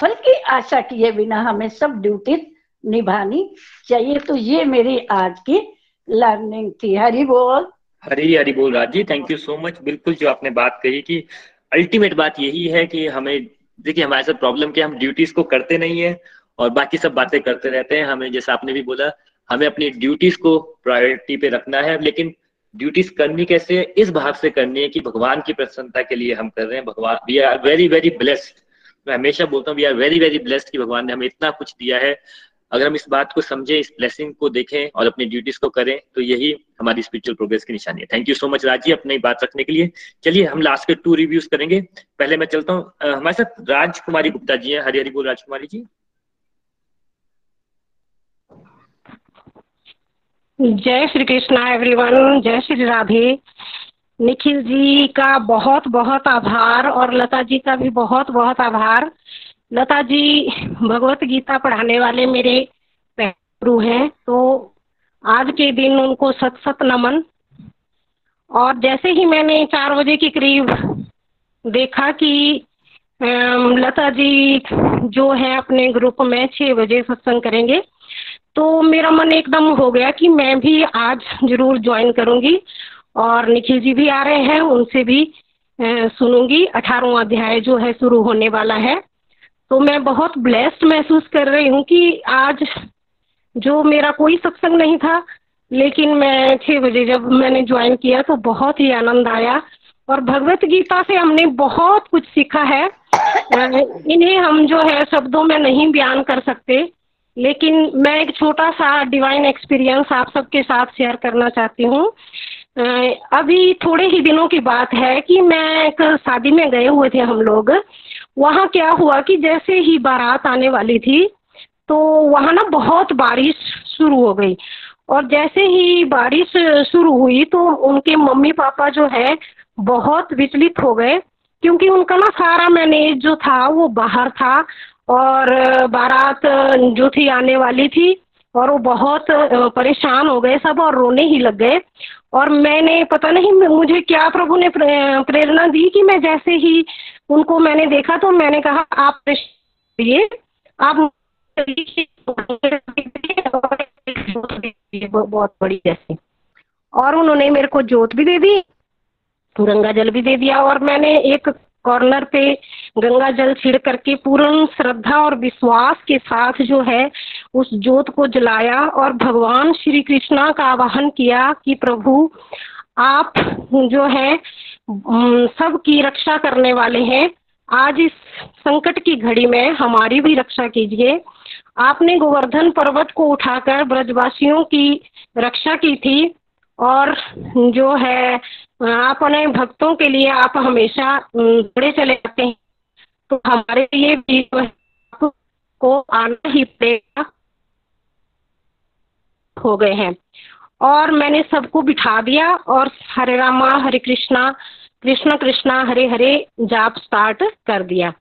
फल की आशा किए बिना हमें सब ड्यूटीज़ निभानी चाहिए। तो ये मेरी आज की लर्निंग थी। हरी बोल। हरी हरी बोल Raj thank you so much बिल्कुल जो आपने बात कही कि अल्टीमेट बात यही है कि हमें, देखिए हमारे साथ प्रॉब्लम क्या हम ड्यूटीज़ को करते नहीं है और बाकी सब बातें करते रहते हैं। हमें, जैसे आपने भी बोला, हमें अपनी ड्यूटीज़ को प्रायोरिटी पे रखना है। लेकिन ड्यूटीज़ करनी कैसे है? इस भाव से करनी है कि भगवान की प्रसन्नता के लिए हम कर रहे हैं। भगवान we are very very blessed मैं हमेशा बोलता हूँ we are very very blessed कि भगवान ने हमें इतना कुछ दिया है। अगर हम इस बात को समझें, इस ब्लेसिंग को देखें और अपनी ड्यूटीज़ को करें तो यही हमारी स्पिरिचुअल प्रोग्रेस की निशानी है। थैंक यू सो मच राज़ी अपनी बात रखने के लिए। चलिए, हम लास्ट के टू रिव्यूज़ करेंगे। पहले मैं चलता हूँ। हमारे साथ राजकुमारी गुप्ता जी हैं। हरी हरी बोल, राजकुमारी जी। जय श्री कृष्णा एवरीवन जय श्री राधे। निखिल जी का बहुत बहुत आभार और लता जी का भी बहुत बहुत आभार। लता जी भगवत गीता पढ़ाने वाले मेरे गुरु हैं तो आज के दिन उनको सत सत नमन। और जैसे ही मैंने चार बजे के करीब देखा कि लता जी जो है अपने ग्रुप में छः बजे सत्संग करेंगे तो मेरा मन एकदम हो गया कि मैं भी आज ज़रूर ज्वाइन करूँगी। और निखिल जी भी आ रहे हैं, उनसे भी सुनूँगी। अठारहवा अध्याय जो है, शुरू होने वाला है। तो मैं बहुत ब्लेस्ड महसूस कर रही हूँ कि आज जो मेरा कोई सत्संग नहीं था, लेकिन मैं छः बजे जब मैंने ज्वाइन किया तो बहुत ही आनंद आया। और भगवत गीता से हमने बहुत कुछ सीखा है। इन्हें हम जो है शब्दों में नहीं बयान कर सकते, लेकिन मैं एक छोटा सा डिवाइन एक्सपीरियंस आप सबके साथ शेयर करना चाहती हूँ। अभी थोड़े ही दिनों की बात है कि मैं एक शादी में गए हुए थे हम लोग। वहाँ क्या हुआ कि जैसे ही बारात आने वाली थी तो वहाँ ना बहुत बारिश शुरू हो गई। और जैसे ही बारिश शुरू हुई तो उनके मम्मी पापा जो है, बहुत विचलित हो गए, क्योंकि उनका ना सारा मैनेज जो था, वो बाहर था। और बारात जो थी, आने वाली थी, और वो बहुत परेशान हो गए सब और रोने ही लग गए। और मैंने, पता नहीं, मुझे क्या प्रभु ने प्रेरणा दी कि मैं जैसे ही उनको मैंने देखा तो मैंने कहा, आप ये आप (laughs) बहुत बड़ी जैसे। और उन्होंने मेरे को जोत भी दे दी गंगा जल भी दे दिया, और मैंने एक कॉर्नर पे गंगा जल छिड़ करके पूर्ण श्रद्धा और विश्वास के साथ जो है, उस जोत को जलाया और भगवान श्री कृष्णा का आवाहन किया कि प्रभु, आप जो है सबकी रक्षा करने वाले हैं। आज इस संकट की घड़ी में हमारी भी रक्षा कीजिए। आपने गोवर्धन पर्वत को उठाकर ब्रजवासियों की रक्षा की थी और जो है, आप अपने भक्तों के लिए आप हमेशा बड़े चले जाते हैं। तो हमारे लिए भी है आना ही पड़ेगा। हो गए हैं। और मैंने सबको बिठा दिया और हरे रामा हरे कृष्णा कृष्ण कृष्णा हरे हरे जाप स्टार्ट कर दिया।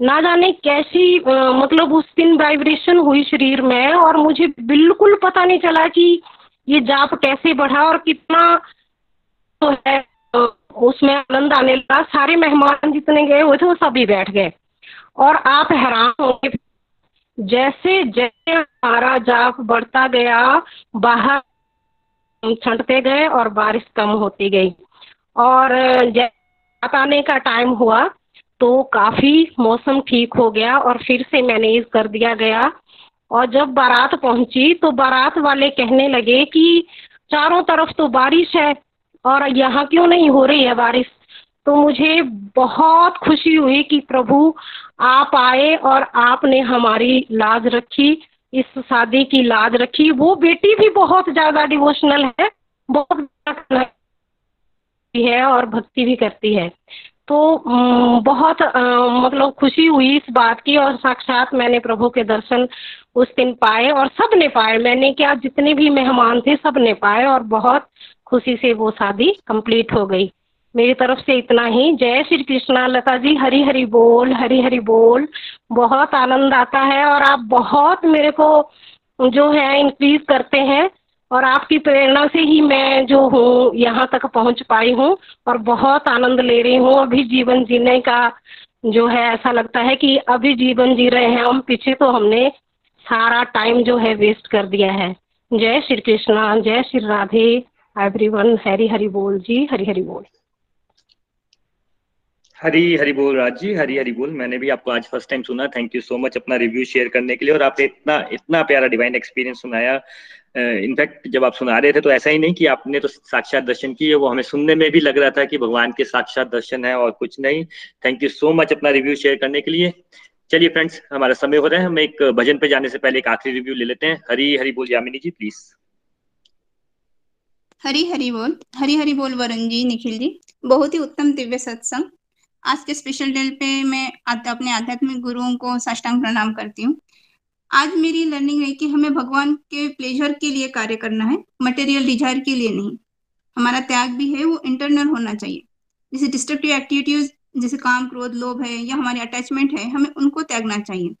ना जाने कैसी अ, मतलब उस दिन वाइब्रेशन हुई शरीर में और मुझे बिल्कुल पता नहीं चला कि ये जाप कैसे बढ़ा और कितना तो है। उसमें आनंद आने लगा। सारे मेहमान जितने गए हुए थे वो सभी बैठ गए। और आप हैरान होंगे। जैसे जैसे हमारा जाप बढ़ता गया बाहर छंटते गए और बारिश कम होती गई। और जब आने का टाइम हुआ तो काफ़ी मौसम ठीक हो गया और फिर से मैनेज कर दिया गया। और जब बारात पहुँची तो बारात वाले कहने लगे कि चारों तरफ़ तो बारिश है और यहाँ क्यों नहीं हो रही है बारिश? तो मुझे बहुत खुशी हुई कि प्रभु आप आए और आपने हमारी लाज रखी। इस शादी की लाज रखी। वो बेटी भी बहुत ज़्यादा डिवोशनल है, बहुत है और भक्ति भी करती है। तो बहुत मतलब खुशी हुई इस बात की और साक्षात मैंने प्रभु के दर्शन उस दिन पाए और सबने पाए। मैंने क्या, जितने भी मेहमान थे सबने पाए और बहुत खुशी से वो शादी कंप्लीट हो गई। मेरी तरफ़ से इतना ही। जय श्री कृष्णा, लता जी हरी हरी बोल हरी हरी बोल। बहुत आनंद आता है और आप बहुत मेरे को जो है इंक्रीज करते हैं और आपकी प्रेरणा से ही मैं जो हूँ, यहाँ तक पहुँच पाई हूँ और बहुत आनंद ले रही हूँ। अभी जीवन जीने का जो है ऐसा लगता है कि अभी जीवन जी रहे हैं हम, पीछे तो हमने सारा टाइम जो है वेस्ट कर दिया है। जय श्री कृष्णा, जय श्री राधे। एवरीवन हरी हरी बोल जी हरी हरी बोल। हरी हरी बोल राज जी हरी हरी बोल। मैंने भी आपको आज फ़र्स्ट टाइम सुना। थैंक यू सो मच अपना रिव्यू शेयर करने के लिए। और आपने इतना इतना प्यारा डिवाइन एक्सपीरियंस सुनाया। इनफैक्ट uh, जब आप सुना रहे थे तो ऐसा ही नहीं कि आपने तो साक्षात दर्शन किए। वो हमें सुनने में भी लग रहा था कि भगवान के साक्षात दर्शन है और कुछ नहीं। थैंक यू सो मच अपना रिव्यू शेयर करने के लिए। चलिए फ्रेंड्स हमारा समय हो रहा है। हम एक भजन पे जाने से पहले एक आखिरी रिव्यू ले लेते हैं। हरी हरी बोल यामिनी जी प्लीज़ हरी हरी बोल। हरी हरी बोल वरुण जी निखिल जी। बहुत ही उत्तम दिव्य सत्संग। आज के स्पेशल डे पे मैं अपने आध्यात्मिक गुरुओं को साष्टांग प्रणाम करती हूँ। आज मेरी लर्निंग है कि हमें भगवान के प्लेजर के लिए कार्य करना है मटेरियल डिज़ायर के लिए नहीं। हमारा त्याग भी है, वो इंटरनल होना चाहिए। जैसे डिस्ट्रक्टिव एक्टिविटीज़ जैसे काम, क्रोध, लोभ है या हमारे अटैचमेंट है, हमें उनको त्यागना चाहिए।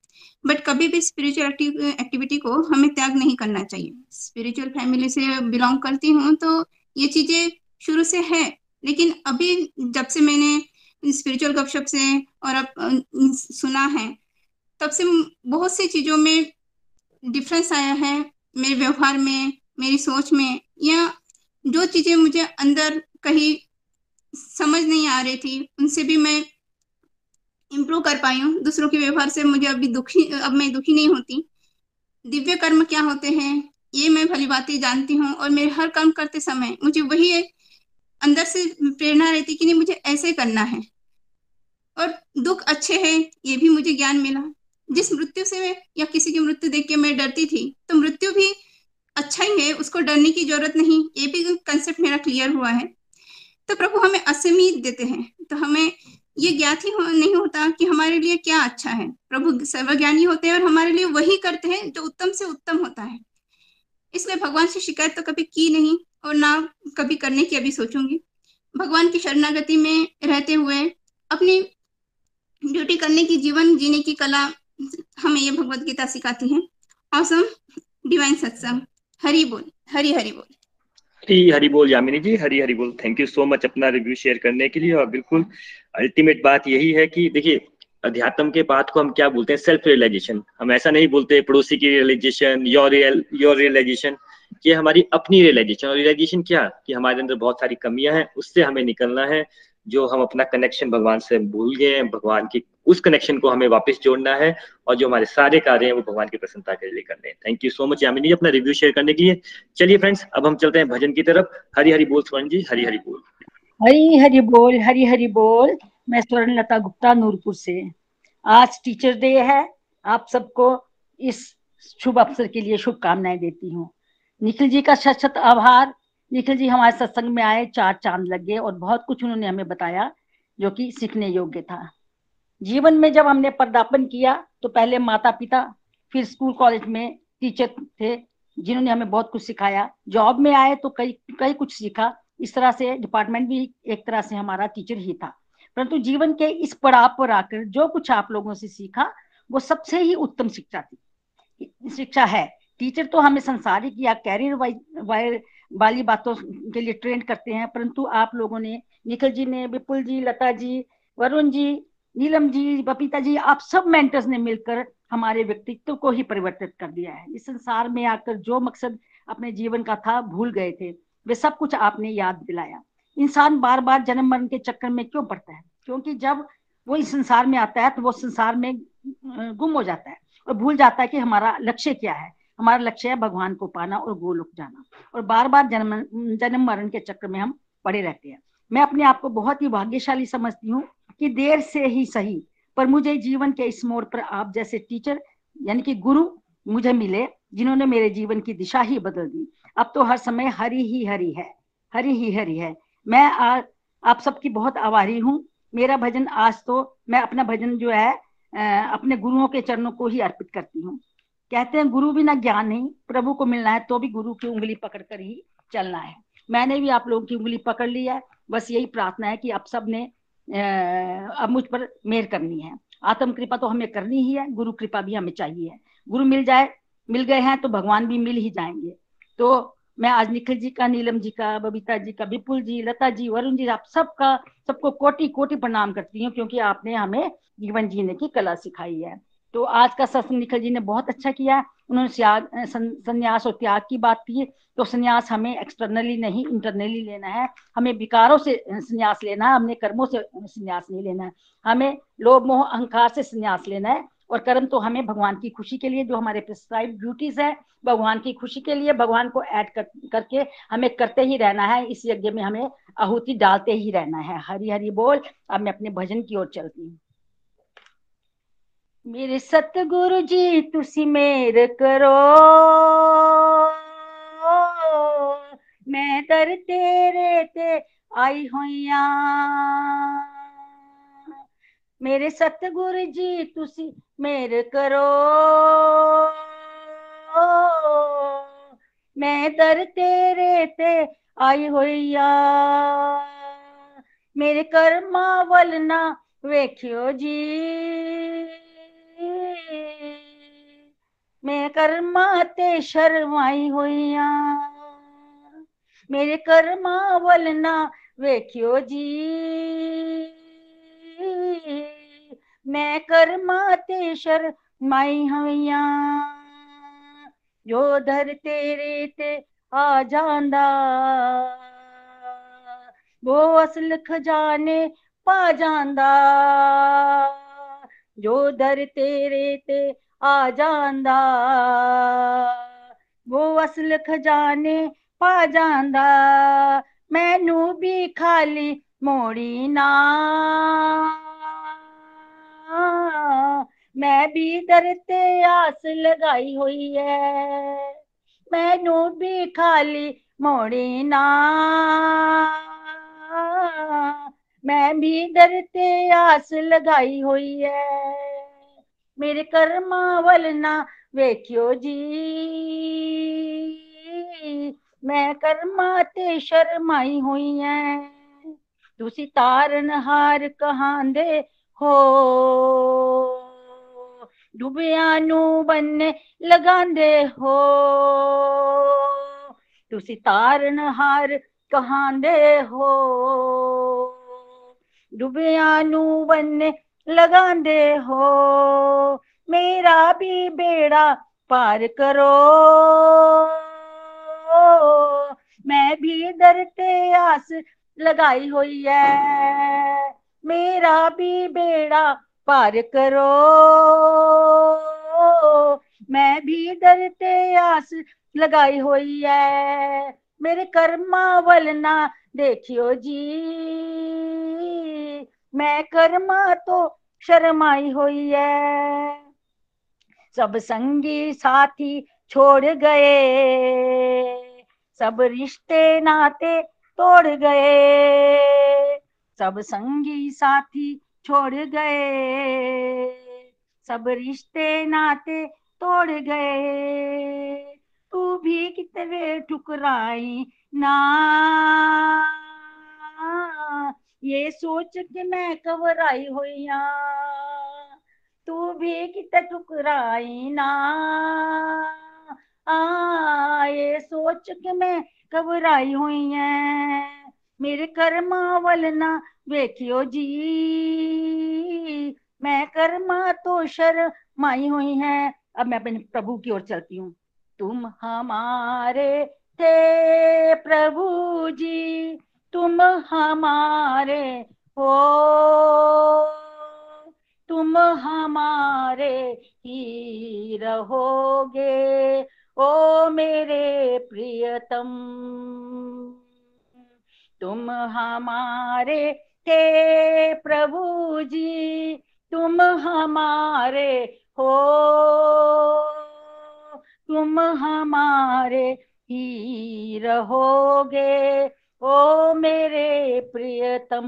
बट कभी भी स्पिरिचुअल एक्टिविटी को हमें त्याग नहीं करना चाहिए। स्पिरिचुअल फैमिली से बिलोंग करती हूँ तो ये चीज़ें शुरू से है, लेकिन अभी जब से मैंने स्पिरिचुअल गपशप से और अब सुना है। तब से बहुत सी चीज़ों में डिफरेंस आया है मेरे व्यवहार में, मेरी सोच में। या जो चीज़ें मुझे अंदर कहीं समझ नहीं आ रही थी, उनसे भी मैं इम्प्रूव कर पाई हूँ। दूसरों के व्यवहार से मुझे अभी दुखी, अब मैं दुखी नहीं होती। दिव्य कर्म क्या होते हैं, ये मैं भली बातें जानती हूँ और मेरे हर काम करते समय मुझे वही अंदर से प्रेरणा रहती कि नहीं मुझे ऐसे करना है। और दुख अच्छे हैं ये भी मुझे ज्ञान मिला। जिस मृत्यु से मैं या किसी की मृत्यु देख के मैं डरती थी तो मृत्यु भी अच्छा ही है उसको डरने की ज़रूरत नहीं ये भी कंसेप्ट मेरा क्लियर हुआ है। तो प्रभु हमें असीमित देते हैं तो हमें ये ज्ञात ही हो, नहीं होता कि हमारे लिए क्या अच्छा है। प्रभु सर्वज्ञानी होते हैं और हमारे लिए वही करते हैं जो उत्तम से उत्तम होता है। इसलिए भगवान से शिकायत तो कभी की नहीं और ना कभी करने की अभी सोचूँगी। भगवान की शरणागति में रहते हुए अपनी ड्यूटी करने की, जीवन जीने की कला हमें ये भगवत गीता सिखाती है। औसम डिवाइन सत्संग हरी बोल, हरी हरी बोल। हरी हरी बोल यामिनी जी, हरी हरी बोल। थैंक यू सो मच अपना रिव्यू शेयर करने के लिए। और बिल्कुल अल्टीमेट बात यही है कि देखिए, अध्यात्म के बात को हम क्या बोलते हैं? सेल्फ रियलाइजेशन हम ऐसा नहीं बोलते पड़ोसी की realization your real your realization ये हमारी अपनी रियलाइजेशन और रियलाइजेशन क्या? कि हमारे अंदर बहुत सारी कमियाँ हैं, उससे हमें निकलना है, जो हम अपना कनेक्शन भगवान से भूल गए हैं, भगवान की, उस कनेक्शन को हमें वापस जोड़ना है, और जो हमारे सारे कार्य हैं, वो भगवान की प्रसन्नता के लिए करने हैं। Thank you so much Yamini अपना रिव्यू शेयर करने के लिए। चलिए फ्रेंड्स अब हम चलते हैं भजन की तरफ़। हरी हरी बोल, स्वर्ण जी हरी हरी बोल। हरी हरी बोल हरी हरी बोल। मैं स्वर्ण लता गुप्ता, नूरपुर से। आज टीचर डे है। आप सबको इस शुभ अवसर के लिए शुभकामनाएँ देती हूँ। निखिल जी का शत शत आभार। निखिल जी हमारे सत्संग में आए, चार चाँद लगे और बहुत कुछ उन्होंने हमें बताया जो कि सीखने योग्य था। जीवन में जब हमने पदार्पण किया तो पहले माता पिता फिर स्कूल, कॉलेज में टीचर थे जिन्होंने हमें बहुत कुछ सिखाया। जॉब में आए तो कई कई कुछ सीखा। इस तरह से डिपार्टमेंट भी एक तरह से हमारा टीचर ही था। परंतु जीवन के इस पड़ाव पर आकर जो कुछ आप लोगों से सीखा, वो सबसे ही उत्तम शिक्षा थी। शिक्षा है। टीचर तो हमें संसारिक या कैरियर वायर वाली बातों के लिए ट्रेंड करते हैं, परंतु आप लोगों ने, निखिल जी ने, विपुल जी, लता जी, वरुण जी, नीलम जी बपीता जी, आप सब मेंटर्स ने मिलकर हमारे व्यक्तित्व को ही परिवर्तित कर दिया है। इस संसार में आकर जो मकसद अपने जीवन का था, भूल गए थे। वे सब कुछ आपने याद दिलाया। इंसान बार बार जन्म मरण के चक्कर में क्यों पड़ता है? क्योंकि जब वो इस संसार में आता है तो वो संसार में गुम हो जाता है और भूल जाता है कि हमारा लक्ष्य क्या है। हमारा लक्ष्य है भगवान को पाना और गोलोक जाना। और बार बार जन्म जन्म मरण के चक्र में हम पड़े रहते हैं। मैं अपने आप को बहुत ही भाग्यशाली समझती हूँ कि देर से ही सही पर मुझे जीवन के इस मोड़ पर आप जैसे टीचर यानी कि गुरु मुझे मिले जिन्होंने मेरे जीवन की दिशा ही बदल दी। अब तो हर समय हरी ही हरी है हरी ही हरी है। मैं आ, आप सबकी बहुत आभारी हूँ। मेरा भजन आज तो मैं अपना भजन जो है अपने गुरुओं के चरणों को ही अर्पित करती हूँ। कहते हैं, गुरु बिना ज्ञान नहीं, प्रभु को मिलना है तो भी गुरु की उंगली पकड़ कर ही चलना है। मैंने भी आप लोगों की उंगली पकड़ ली है, बस यही प्रार्थना है कि आप सबने अब मुझ पर मेहर करनी है। आत्म कृपा तो हमें करनी ही है, गुरु कृपा भी हमें चाहिए गुरु मिल जाए, मिल गए हैं तो भगवान भी मिल ही जाएँगे। तो मैं आज निखिल जी का, नीलम जी का, बबीता जी का, विपुल जी, लता जी, वरुण जी, आप सबका, सबको कोटि कोटि प्रणाम करती हूँ, क्योंकि आपने हमें जीवन जीने की कला सिखाई है। तो आज का सत्संग निखिल जी ने बहुत अच्छा किया। उन्होंने संन्यास और त्याग की बात की। तो संन्यास हमें एक्सटर्नली नहीं इंटरनली लेना है। हमें विकारों से संन्यास लेना है। हमने कर्मों से संन्यास नहीं लेना है। हमें लोभ मोह अहंकार से संन्यास लेना है। और कर्म तो हमें भगवान की खुशी के लिए जो हमारे प्रिस्क्राइब ड्यूटीज़ है भगवान की खुशी के लिए भगवान को ऐड कर, करके हमें करते ही रहना है। इस यज्ञ में हमें आहुति डालते ही रहना है। हरी हरी बोल। अब मैं अपने भजन की ओर चलती हूँ। मेरे सतगुरु जी, तुसी मेर करो। मैं दर तेरे ते आई हुईया मेरे सतगुरु जी, तुसी मेर करो। मैं दर तेरे ते आई हुईया मेरे कर्मा वल ना वेखियो जी। मैं कर्मा ते शर्माई हुईया मेरे कर्मा वल ना वेखियो जी। मैं कर्मा ते शर्माई हुईया जो धर तेरे ते आ जांदा, वो असल खजाने पा जांदा। जो दर तेरे ते आ जांदा। वो असल खजाने पा जांदा। मैनू भी खाली मोड़ी ना। मैं भी दर ते आस लगाई हुई है मैनू भी खाली मोड़ी ना। मैं भी दर ते आस लगाई हुई है मेरे कर्मा वल ना वेखियो जी। मैं कर्मा ते शर्माई हुई है। तुसी तारन हार कहांदे हो। डुबिया नू बनने लगांदे हो। तुसी तारन हार कहांदे हो। डुबिया नू लगांदे हो, मेरा भी बेड़ा पार करो। मैं भी डरते आस लगाई हुई है, मेरा भी बेड़ा पार करो। मैं भी डरते आस लगाई हुई है, मेरे कर्मा वल ना देखियो जी। मैं कर्मा तो शर्माई हुई है। सब संगी साथी छोड़ गए। सब रिश्ते नाते तोड़ गए। सब संगी साथी छोड़ गए। सब रिश्ते नाते तोड़ गए। तू भी कितने ठुकराई ना। ये सोच के मैं घबराई हुई तू भी कित ठुकराई ना। आ ये सोच के मैं घबराई हुई है। मेरे कर्मा वल ना वेखियो जी। मैं कर्मा तो शर्माई हुई है। अब मैं अपने प्रभु की ओर चलती हूँ। तुम हमारे थे प्रभु जी। तुम हमारे हो। तुम हमारे ही रहोगे। ओ मेरे प्रियतम, तुम हमारे थे प्रभु जी, तुम हमारे हो। तुम हमारे ही रहोगे। ओ मेरे प्रियतम,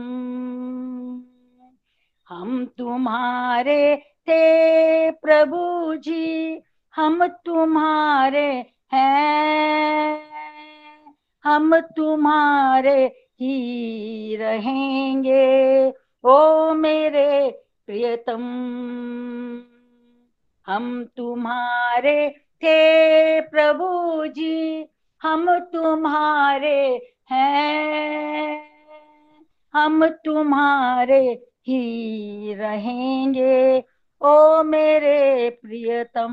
हम तुम्हारे थे प्रभु जी, हम तुम्हारे हैं, हम तुम्हारे ही रहेंगे। ओ मेरे प्रियतम, हम तुम्हारे थे प्रभु जी हम तुम्हारे हैं, हम तुम्हारे ही रहेंगे, ओ मेरे प्रियतम।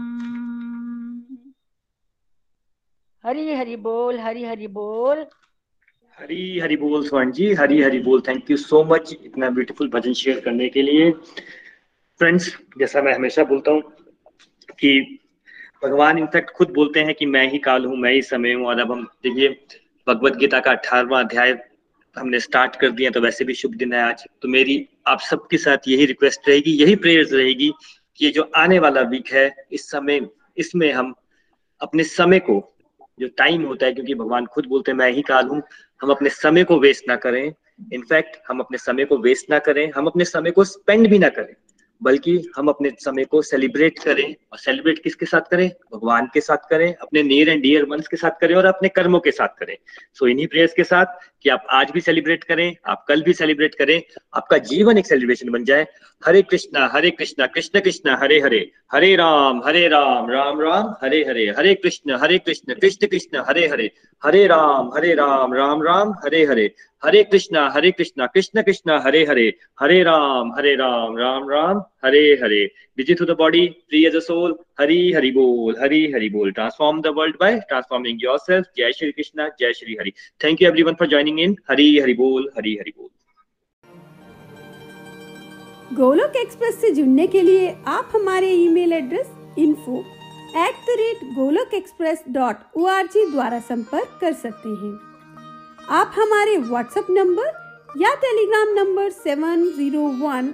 हरी हरी बोल, हरी हरी बोल। हरी हरी बोल स्वर्ण जी, हरी हरी बोल। थैंक यू सो मच इतना ब्यूटीफुल भजन शेयर करने के लिए। फ्रेंड्स जैसा मैं हमेशा बोलता हूँ कि भगवान इनफैक्ट खुद बोलते हैं कि मैं ही काल हूँ, मैं ही समय हूँ। और अब हम देखिए, भगवत गीता का अठारवा अध्याय हमने स्टार्ट कर दिया तो वैसे भी शुभ दिन है आज। तो मेरी, आप सबके साथ यही रिक्वेस्ट रहेगी, यही प्रेयर्स रहेगी कि ये जो आने वाला वीक है, इस समय, इसमें हम अपने समय को, जो टाइम होता है, क्योंकि भगवान खुद बोलते हैं, मैं ही काल हूँ, हम अपने समय को वेस्ट ना करें। इनफैक्ट हम अपने समय को वेस्ट ना करें, हम अपने समय को स्पेंड भी ना करें। बल्कि हम अपने समय को सेलिब्रेट करें और सेलिब्रेट किसके साथ करें? भगवान के साथ करें अपने नियर एंड डियर वंस के साथ करें और अपने कर्मों के साथ करें। सो so, इन्हीं प्रेयर्स के साथ कि आप आज भी सेलिब्रेट करें आप कल भी सेलिब्रेट करें आपका जीवन एक सेलिब्रेशन बन जाए। Hare Krishna Hare Krishna Krishna Krishna Hare Hare Hare Ram Hare Ram Ram Ram Hare Hare Hare Krishna Hare Krishna Krishna Krishna Hare Hare Hare Ram Hare Ram Ram Ram Hare Hare Hare Krishna Hare Krishna Krishna Krishna Hare Hare Hare Ram Hare Ram Ram Ram Hare Hare. Visit through the body free as a soul Hari Hari बोल, हरी हरि बोल। Transform the world by transforming yourself जय श्री कृष्णा, जय Shri Hari. Thank you everyone for joining in Hari Hari बोल, हरी हरि बोल। Golok express से जुड़ने के लिए आप हमारे email address info at the rate Golok express dot O R G द्वारा संपर्क कर सकते हैं। आप हमारे व्हाट्सएप नंबर या Telegram number seven zero one